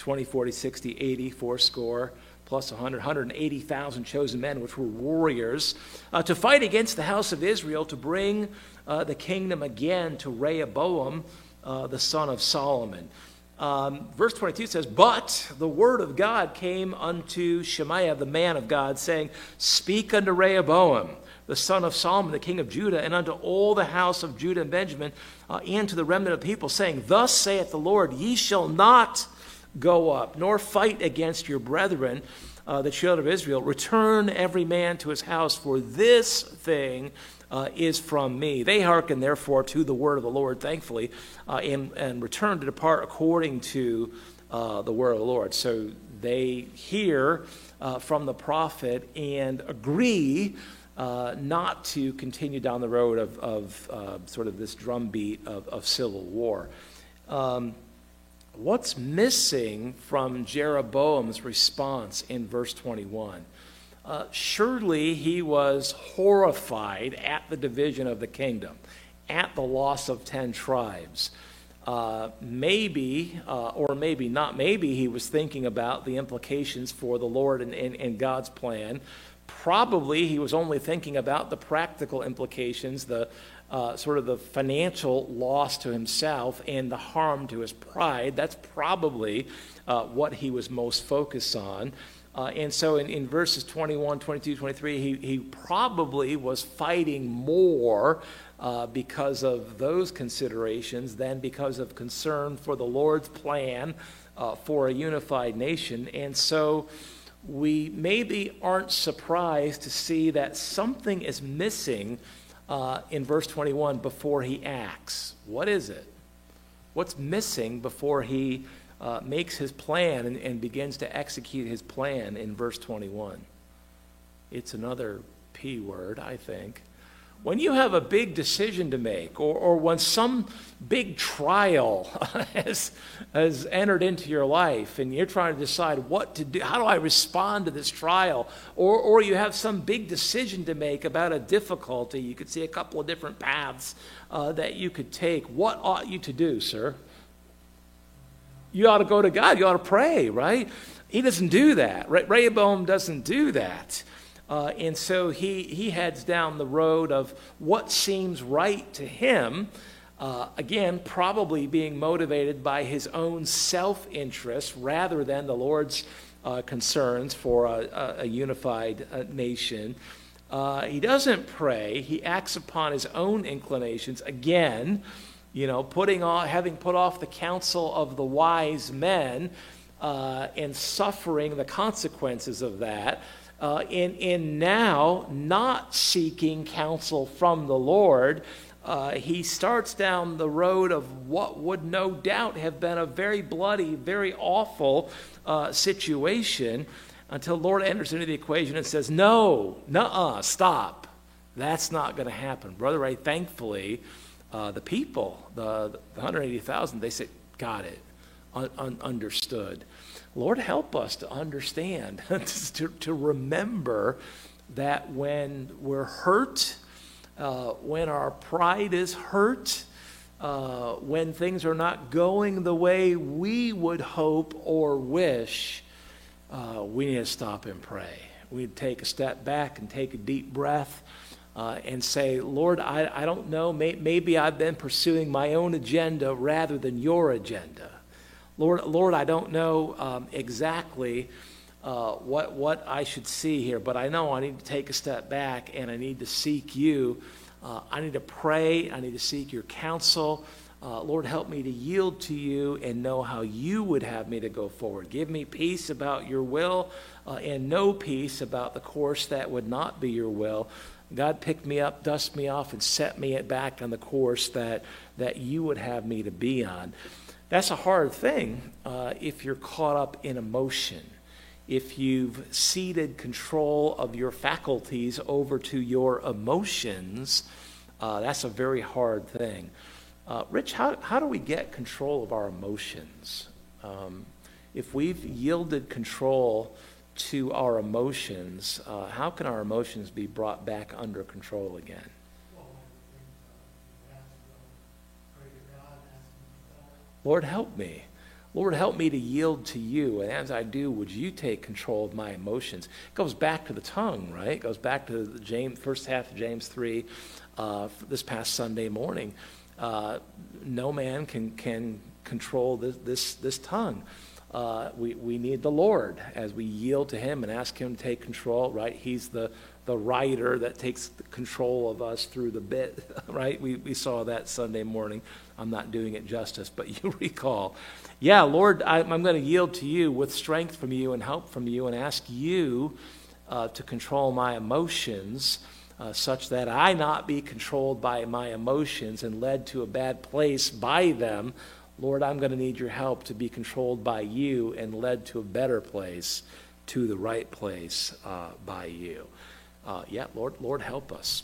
20, 40, 60, 80, four score plus 100, 180,000 chosen men, which were warriors, uh, to fight against the house of Israel, to bring uh, the kingdom again to Rehoboam, uh, the son of Solomon. Um, verse 22 says, But the word of God came unto Shemaiah, the man of God, saying, Speak unto Rehoboam, the son of Solomon, the king of Judah, and unto all the house of Judah and Benjamin, uh, and to the remnant of the people, saying, Thus saith the Lord, Ye shall not go up, nor fight against your brethren, uh, the children of Israel. Return every man to his house, for this thing uh, is from me. They hearken, therefore, to the word of the Lord, thankfully, uh, and, and return to depart according to uh, the word of the Lord. So they hear uh, from the prophet and agree uh, not to continue down the road of, of uh, sort of this drumbeat of, of civil war. Um, what's missing from Jeroboam's response in verse 21? Uh, surely he was horrified at the division of the kingdom, at the loss of 10 tribes. Uh, maybe, uh, or maybe not, maybe he was thinking about the implications for the Lord and, and, and, God's plan. Probably he was only thinking about the practical implications, the uh, sort of the financial loss to himself and the harm to his pride. That's probably uh, what he was most focused on. Uh, and so in, in verses 21, 22, 23, he, he probably was fighting more uh, because of those considerations than because of concern for the Lord's plan uh, for a unified nation. And so we maybe aren't surprised to see that something is missing uh, in verse 21 before he acts. What is it? What's missing before he uh, makes his plan and, and begins to execute his plan in verse 21. It's another P word, I think. When you have a big decision to make, or, or when some big trial [LAUGHS] has, has entered into your life and you're trying to decide what to do, how do I respond to this trial, or, or you have some big decision to make about a difficulty, you could see a couple of different paths uh, that you could take. What ought you to do, sir? You ought to go to God, you ought to pray, right? He doesn't do that. Rehoboam doesn't do that. Uh, and so he, he heads down the road of what seems right to him. Uh, again, probably being motivated by his own self interest rather than the Lord's uh, concerns for a, a unified uh, nation. Uh, he doesn't pray, he acts upon his own inclinations. Again, you know, putting off, having put off the counsel of the wise men uh, and suffering the consequences of that uh, in, in now not seeking counsel from the Lord, uh, he starts down the road of what would no doubt have been a very bloody, very awful uh, situation until Lord enters into the equation and says, No, nuh stop. That's not going to happen. Brother Ray, thankfully, uh, the people, the, the 180,000, they said, Got it, un- un- understood. Lord, help us to understand, [LAUGHS] to, to remember that when we're hurt, uh, when our pride is hurt, uh, when things are not going the way we would hope or wish, uh, we need to stop and pray. We need to take a step back and take a deep breath uh, and say, Lord, I, I don't know, may, maybe I've been pursuing my own agenda rather than your agenda. Lord, Lord, I don't know um, exactly uh, what, what I should see here, but I know I need to take a step back and I need to seek you. Uh, I need to pray. I need to seek your counsel. Uh, Lord, help me to yield to you and know how you would have me to go forward. Give me peace about your will uh, and no peace about the course that would not be your will. God picked me up, dust me off, and set me back on the course that, that you would have me to be on. That's a hard thing uh, if you're caught up in emotion. If you've ceded control of your faculties over to your emotions, uh, that's a very hard thing. Uh, Rich, how, how do we get control of our emotions? Um, if we've yielded control to our emotions, uh, how can our emotions be brought back under control again? Lord, help me. Lord, help me to yield to you. And as I do, would you take control of my emotions? It goes back to the tongue, right? It goes back to the James, first half of James 3 uh, this past Sunday morning. Uh, no man can, can control this, this, this tongue. Uh, we, we need the Lord as we yield to Him and ask Him to take control, right? He's the, the rider that takes control of us through the bit, [LAUGHS] right? We, we saw that Sunday morning. I'm not doing it justice, but [LAUGHS] you recall. Yeah, Lord, I, am going to yield to you with strength from you and help from you and ask you uh, to control my emotions uh, such that I not be controlled by my emotions and led to a bad place by them. Lord, I'm going to need your help to be controlled by you and led to a better place, to the right place uh, by you. Uh, yeah, Lord, Lord, help us.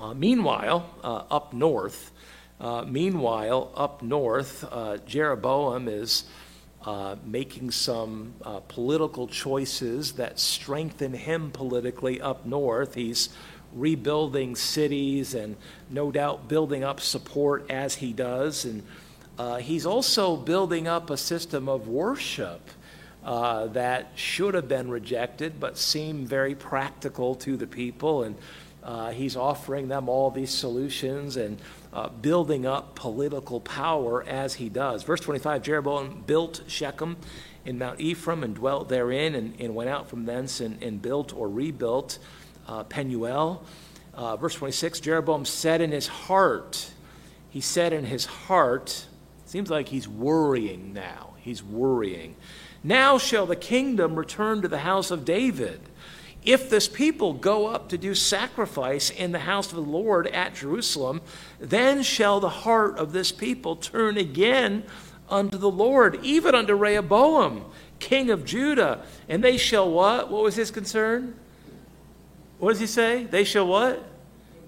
Uh, meanwhile, uh, up north, uh, meanwhile, up north, uh, Jeroboam is making some political choices that strengthen him politically up north. He's rebuilding cities and no doubt building up support as he does. And he's also building up a system of worship. Uh, that should have been rejected, but seem very practical to the people. And uh, he's offering them all these solutions and uh, building up political power as he does. Verse 25 Jeroboam built Shechem in Mount Ephraim and dwelt therein, and, and went out from thence and, and built or rebuilt uh, Penuel. Uh, verse 26 Jeroboam said in his heart, he said in his heart, seems like he's worrying now. He's worrying. Now shall the kingdom return to the house of David if this people go up to do sacrifice in the house of the Lord at Jerusalem, then shall the heart of this people turn again unto the Lord, even unto Rehoboam, king of Judah. And they shall what? What was his concern? What does he say? They shall what?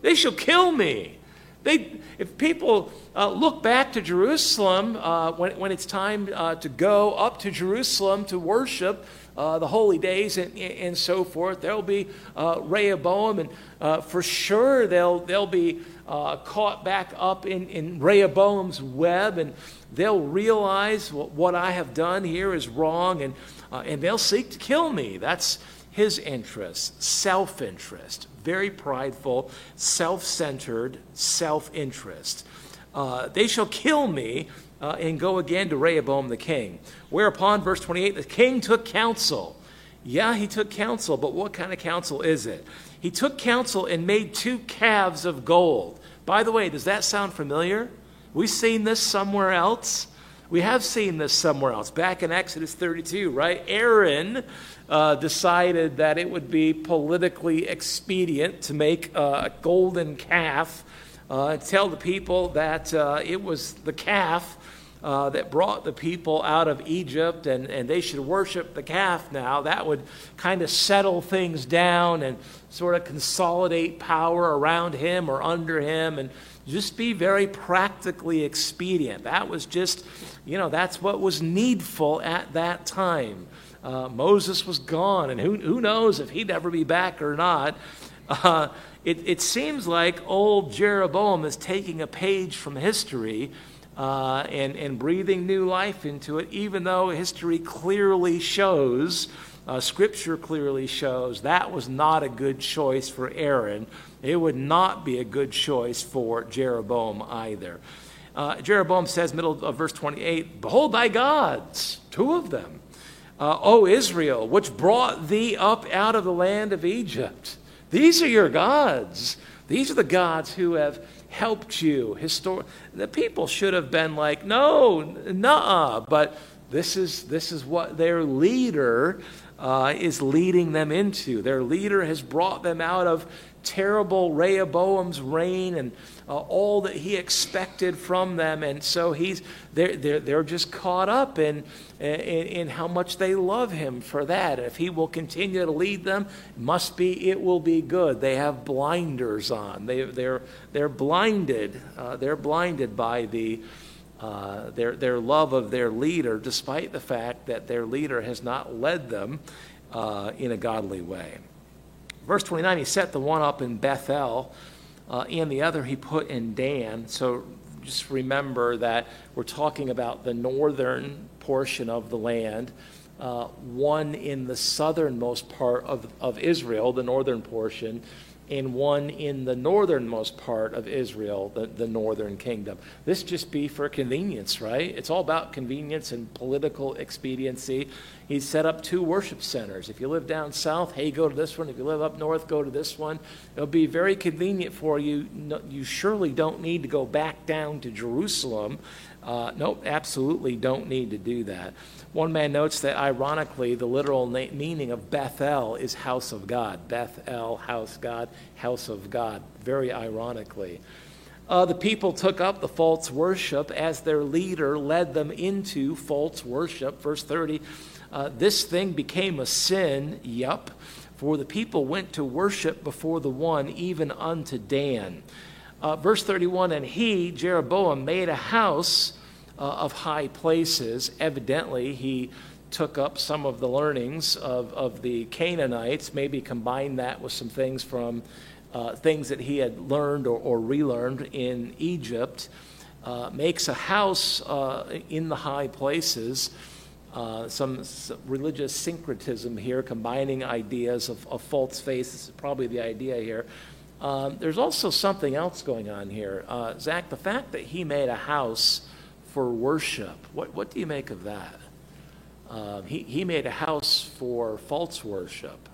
They shall kill me. They, if people uh, look back to Jerusalem uh, when, when it's time uh, to go up to Jerusalem to worship uh, the holy days and, and so forth, there'll be uh, Rehoboam, and uh, for sure they'll, they'll be caught back up in, in Rehoboam's web, and they'll realize what, what I have done here is wrong, and, and they'll seek to kill me. That's his interest, self interest, very prideful, self centered, self interest. Uh, they shall kill me uh, and go again to Rehoboam the king. Whereupon, verse 28, the king took counsel. Yeah, he took counsel, but what kind of counsel is it? He took counsel and made two calves of gold. By the way, does that sound familiar? We've seen this somewhere else. We have seen this somewhere else. Back in Exodus 32, right? Aaron uh, decided that it would be politically expedient to make a golden calf, uh, tell the people that uh, it was the calf uh, that brought the people out of Egypt and, and they should worship the calf now. That would kind of settle things down and sort of consolidate power around him or under him and just be very practically expedient. That was just, you know, that's what was needful at that time. Uh, Moses was gone, and who, who knows if he'd ever be back or not. Uh, it, it seems like old Jeroboam is taking a page from history uh, and, and breathing new life into it, even though history clearly shows, uh, Scripture clearly shows, that was not a good choice for Aaron. It would not be a good choice for Jeroboam either. Uh, Jeroboam says, middle of verse 28, Behold thy gods, two of them uh, O Israel, which brought thee up out of the land of Egypt. These are your gods. These are the gods who have helped you. Histor- the people should have been like, no, nah, but this is, this is what their leader uh, is leading them into. Their leader has brought them out of terrible Rehoboam's reign and uh, all that he expected from them. And so he's, they're, they're, they're just caught up in, in, in how much they love him for that. If he will continue to lead them, must be, it will be good. They have blinders on. They, they're, they're blinded. Uh, they're blinded by the, uh, their, their love of their leader, despite the fact that their leader has not led them uh, in a godly way. Verse 29, he set the one up in Bethel, uh, and the other he put in Dan. So just remember that we're talking about the northern portion of the land, uh, one in the southernmost part of, of Israel, the northern portion, and one in the northernmost part of Israel, the, the northern kingdom. This just be for convenience, right? It's all about convenience and political expediency. He set up two worship centers. If you live down south, hey, go to this one. If you live up north, go to this one. It'll be very convenient for you. No, you surely don't need to go back down to Jerusalem. Uh, nope, absolutely don't need to do that. One man notes that ironically, the literal na- meaning of Bethel is house of God. Bethel, house God, house of God. Very ironically. Uh, the people took up the false worship as their leader led them into false worship. Verse 30 uh, this thing became a sin, yup, for the people went to worship before the one, even unto Dan. Uh, verse 31 And he, Jeroboam, made a house uh, of high places. Evidently, he took up some of the learnings of, of the Canaanites, maybe combined that with some things from uh, things that he had learned or, or relearned in Egypt. Uh, makes a house uh, in the high places. Uh, some, some, religious syncretism here, combining ideas of, of false faith This is probably the idea here. Um, there's also something else going on here. Uh, Zach, the fact that he made a house for worship. What, what do you make of that? Uh, he, he made a house for false worship.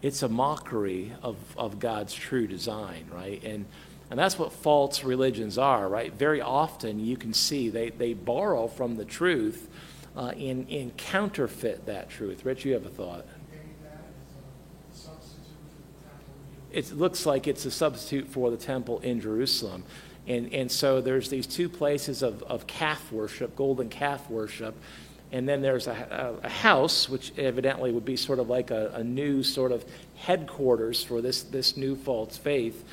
It's a mockery of, of God's true design, right? And, and that's what false religions are, right? Very often you can see they, they borrow from the truth uh, and, and counterfeit that truth. Rich, you have a thought? It looks like it's a substitute for the temple in Jerusalem. And, and so there's these two places of, of calf worship, golden calf worship. And then there's a, a, a house, which evidently would be sort of like a, a, new sort of headquarters for this, this new false faith,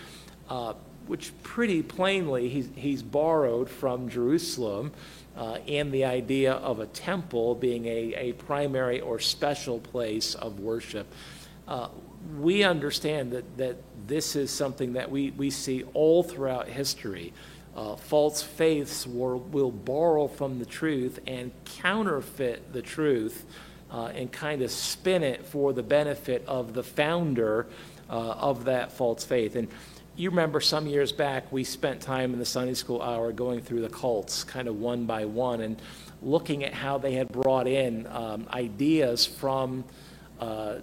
uh, which pretty plainly he's, he's borrowed from Jerusalem uh, and the idea of a temple being a, a primary or special place of worship. Uh, we understand that, that this is something that we, we see all throughout history. Uh, false faiths will, will borrow from the truth and counterfeit the truth uh, and kind of spin it for the benefit of the founder uh, of that false faith. And you remember some years back, we spent time in the Sunday school hour going through the cults, kind of one by one, and looking at how they had brought in um, ideas from uh,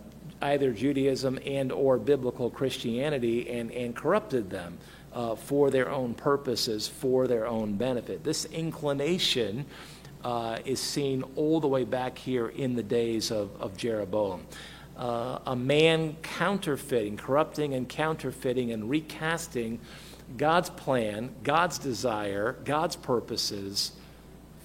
either Judaism and or biblical Christianity and, and corrupted them uh, for their own purposes, for their own benefit. This inclination uh, is seen all the way back here in the days of, of Jeroboam uh, a man counterfeiting, corrupting and counterfeiting and recasting God's plan, God's desire, God's purposes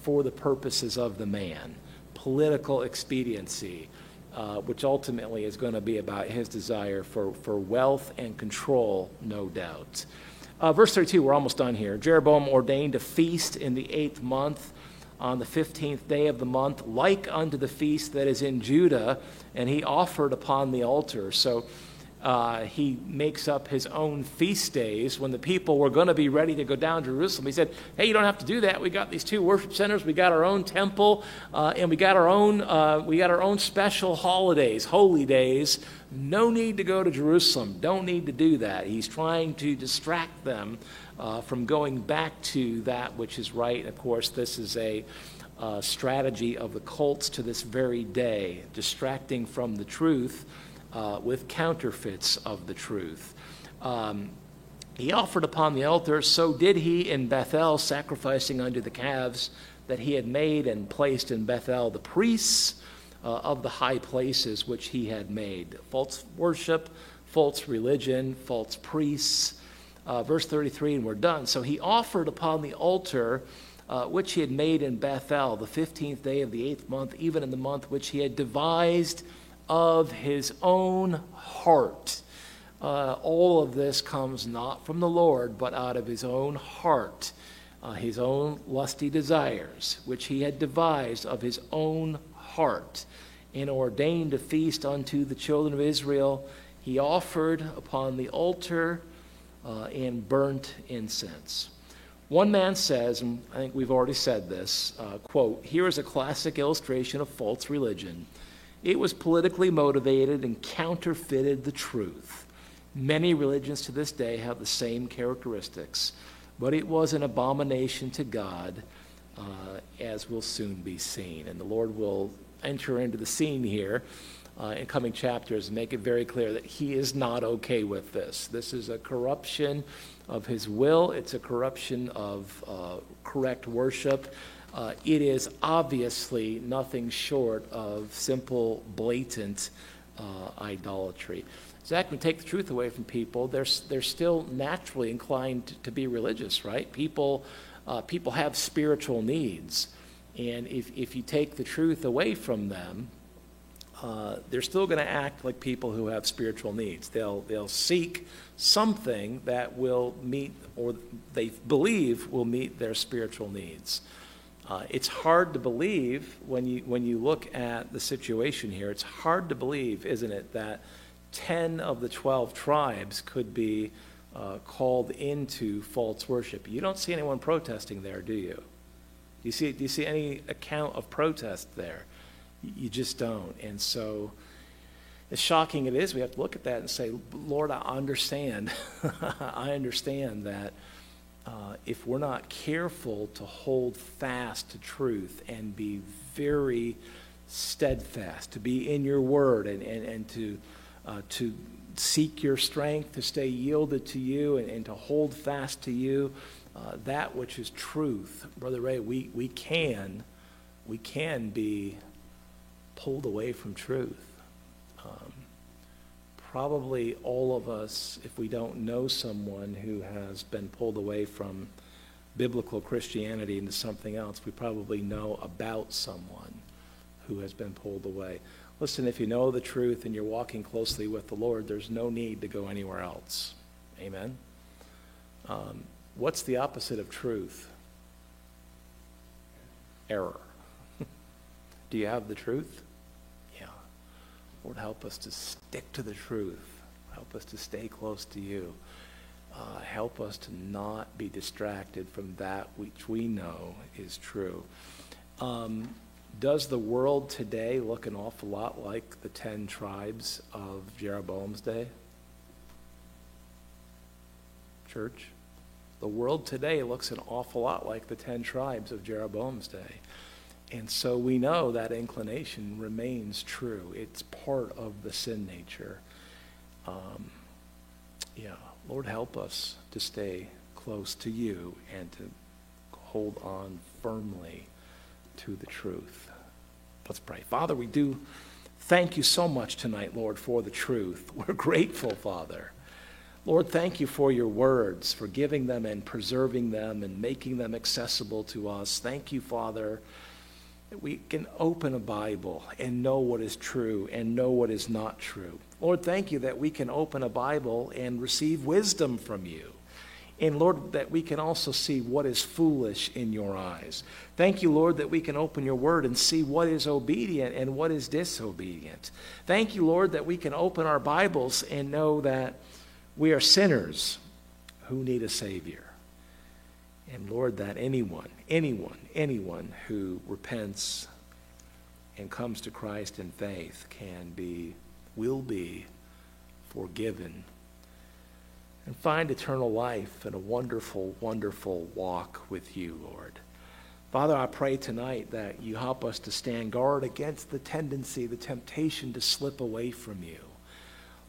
for the purposes of the man. Political expediency, uh, which ultimately is going to be about his desire for, for wealth and control, no doubt. Uh, verse 32, we're almost done here. Jeroboam ordained a feast in the eighth month on the 15th day of the month, like unto the feast that is in Judah, and he offered upon the altar. So uh, he makes up his own feast days when the people were going to be ready to go down to Jerusalem. He said, Hey, you don't have to do that. We got these two worship centers, we got our own temple, uh, and we got our own, uh, we got our own special holidays, holy days. No need to go to Jerusalem. Don't need to do that. He's trying to distract them uh, from going back to that which is right. Of course, this is a uh, strategy of the cults to this very day, distracting from the truth uh, with counterfeits of the truth. Um, he offered upon the altar, so did he in Bethel, sacrificing unto the calves that he had made and placed in Bethel the priests uh, of the high places which he had made. False worship, false religion, false priests uh, verse 33, and we're done. So he offered upon the altar uh, which he had made in Bethel, the 15th day of the eighth month, even in the month which he had devised of his own heart. Uh, all of this comes not from the Lord, but out of his own heart, uh, his own lusty desires, which he had devised of his own heart, and ordained a feast unto the children of Israel. He offered upon the altar uh, and burnt incense. One man says, and I think we've already said this, uh, quote, here is a classic illustration of false religion. It was politically motivated and counterfeited the truth. Many religions to this day have the same characteristics, but it was an abomination to God, uh, as will soon be seen. And the Lord will enter into the scene here uh, in coming chapters and make it very clear that he is not okay with this. This is a corruption of his will, it's a corruption of uh, correct worship. Uh, it is obviously nothing short of simple, blatant uh, idolatry. Zach, when take the truth away from people, they're, they're still naturally inclined to, to be religious, right? People, uh, people have spiritual needs. And if, if you take the truth away from them, uh, they're still going to act like people who have spiritual needs. They'll, they'll seek something that will meet, or they believe will meet their spiritual needs. Uh, it's hard to believe when you, when you look at the situation here, it's hard to believe, isn't it, that 10 of the 12 tribes could be uh, called into false worship. You don't see anyone protesting there, do you? Do you see, do you see any account of protest there? You just don't. And so, as shocking it is, we have to look at that and say, Lord, I understand. [LAUGHS] I understand that uh, if we're not careful to hold fast to truth and be very steadfast, to be in your word and, and, and to, uh, to seek your strength, to stay yielded to you and, and to hold fast to you, uh, that which is truth, Brother Ray, we, we can, we can be pulled away from truth. Um, probably all of us, if we don't know someone who has been pulled away from biblical Christianity into something else, we probably know about someone who has been pulled away. Listen, if you know the truth and you're walking closely with the Lord, there's no need to go anywhere else. Amen? Um, what's the opposite of truth? Error. [LAUGHS] Do you have the truth? Lord, help us to stick to the truth. Help us to stay close to you. Uh, help us to not be distracted from that which we know is true. Um, does the world today look an awful lot like the 10 tribes of Jeroboam's day? Church? The world today looks an awful lot like the 10 tribes of Jeroboam's day. And so we know that inclination remains true. It's part of the sin nature. Um, yeah, Lord, help us to stay close to you and to hold on firmly to the truth. Let's pray. Father, we do thank you so much tonight, Lord, for the truth. [LAUGHS] We're grateful, Father. Lord, thank you for your words, for giving them and preserving them and making them accessible to us. Thank you, Father, we can open a Bible and know what is true and know what is not true. Lord, thank you that we can open a Bible and receive wisdom from you. And Lord, that we can also see what is foolish in your eyes. Thank you, Lord, that we can open your word and see what is obedient and what is disobedient. Thank you, Lord, that we can open our Bibles and know that we are sinners who need a Savior. And Lord, that anyone, anyone, anyone who repents and comes to Christ in faith can be, will be forgiven and find eternal life and a wonderful, wonderful walk with you, Lord. Father, I pray tonight that you help us to stand guard against the tendency, the temptation to slip away from you.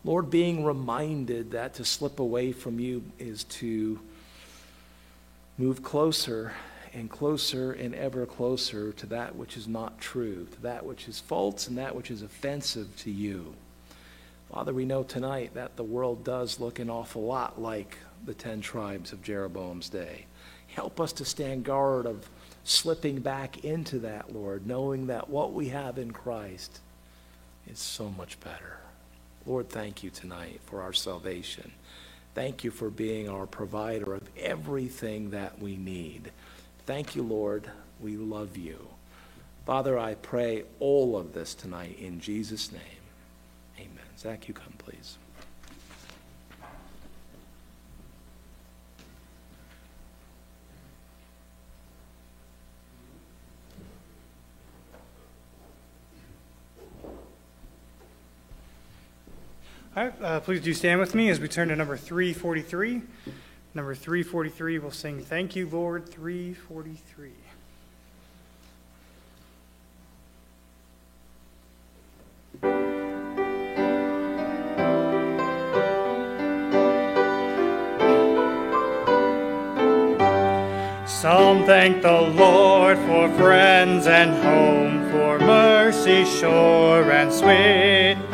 Lord, being reminded that to slip away from you is to move closer and closer and ever closer to that which is not true, to that which is false and that which is offensive to you. Father, we know tonight that the world does look an awful lot like the ten tribes of Jeroboam's day. Help us to stand guard of slipping back into that, Lord, knowing that what we have in Christ is so much better. Lord, thank you tonight for our salvation. Thank you for being our provider of everything that we need. Thank you, Lord. We love you. Father, I pray all of this tonight in Jesus' name. Amen. Zach, you come, please. All right, uh, please do stand with me as we turn to number 343. Number 343, we'll sing Thank You, Lord, 343. Some thank the Lord for friends and home, for mercy sure and sweet.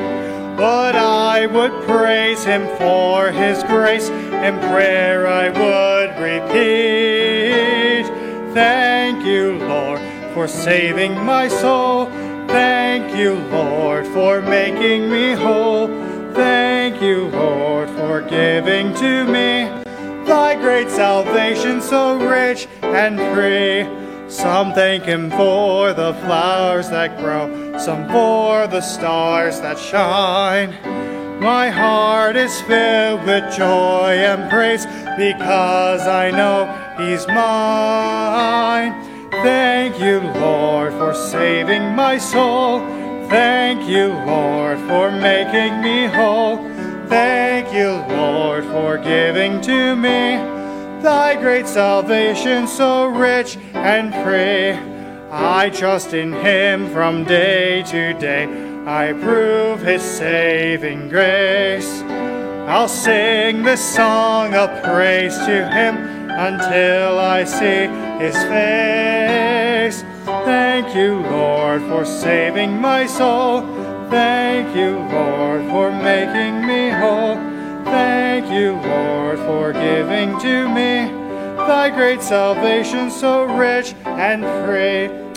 But I would praise him for his grace, in prayer I would repeat. Thank you, Lord, for saving my soul. Thank you, Lord, for making me whole. Thank you, Lord, for giving to me thy great salvation so rich and free. Some thank him for the flowers that grow, some for the stars that shine. My heart is filled with joy and praise because I know he's mine. Thank you, Lord, for saving my soul. Thank you, Lord, for making me whole. Thank you, Lord, for giving to me thy great salvation so rich and free. I trust in him from day to day. I prove his saving grace. I'll sing this song of praise to him until I see his face. Thank you, Lord, for saving my soul. Thank you, Lord, for making me whole. Thank you, Lord, for giving to me thy great salvation so rich and free.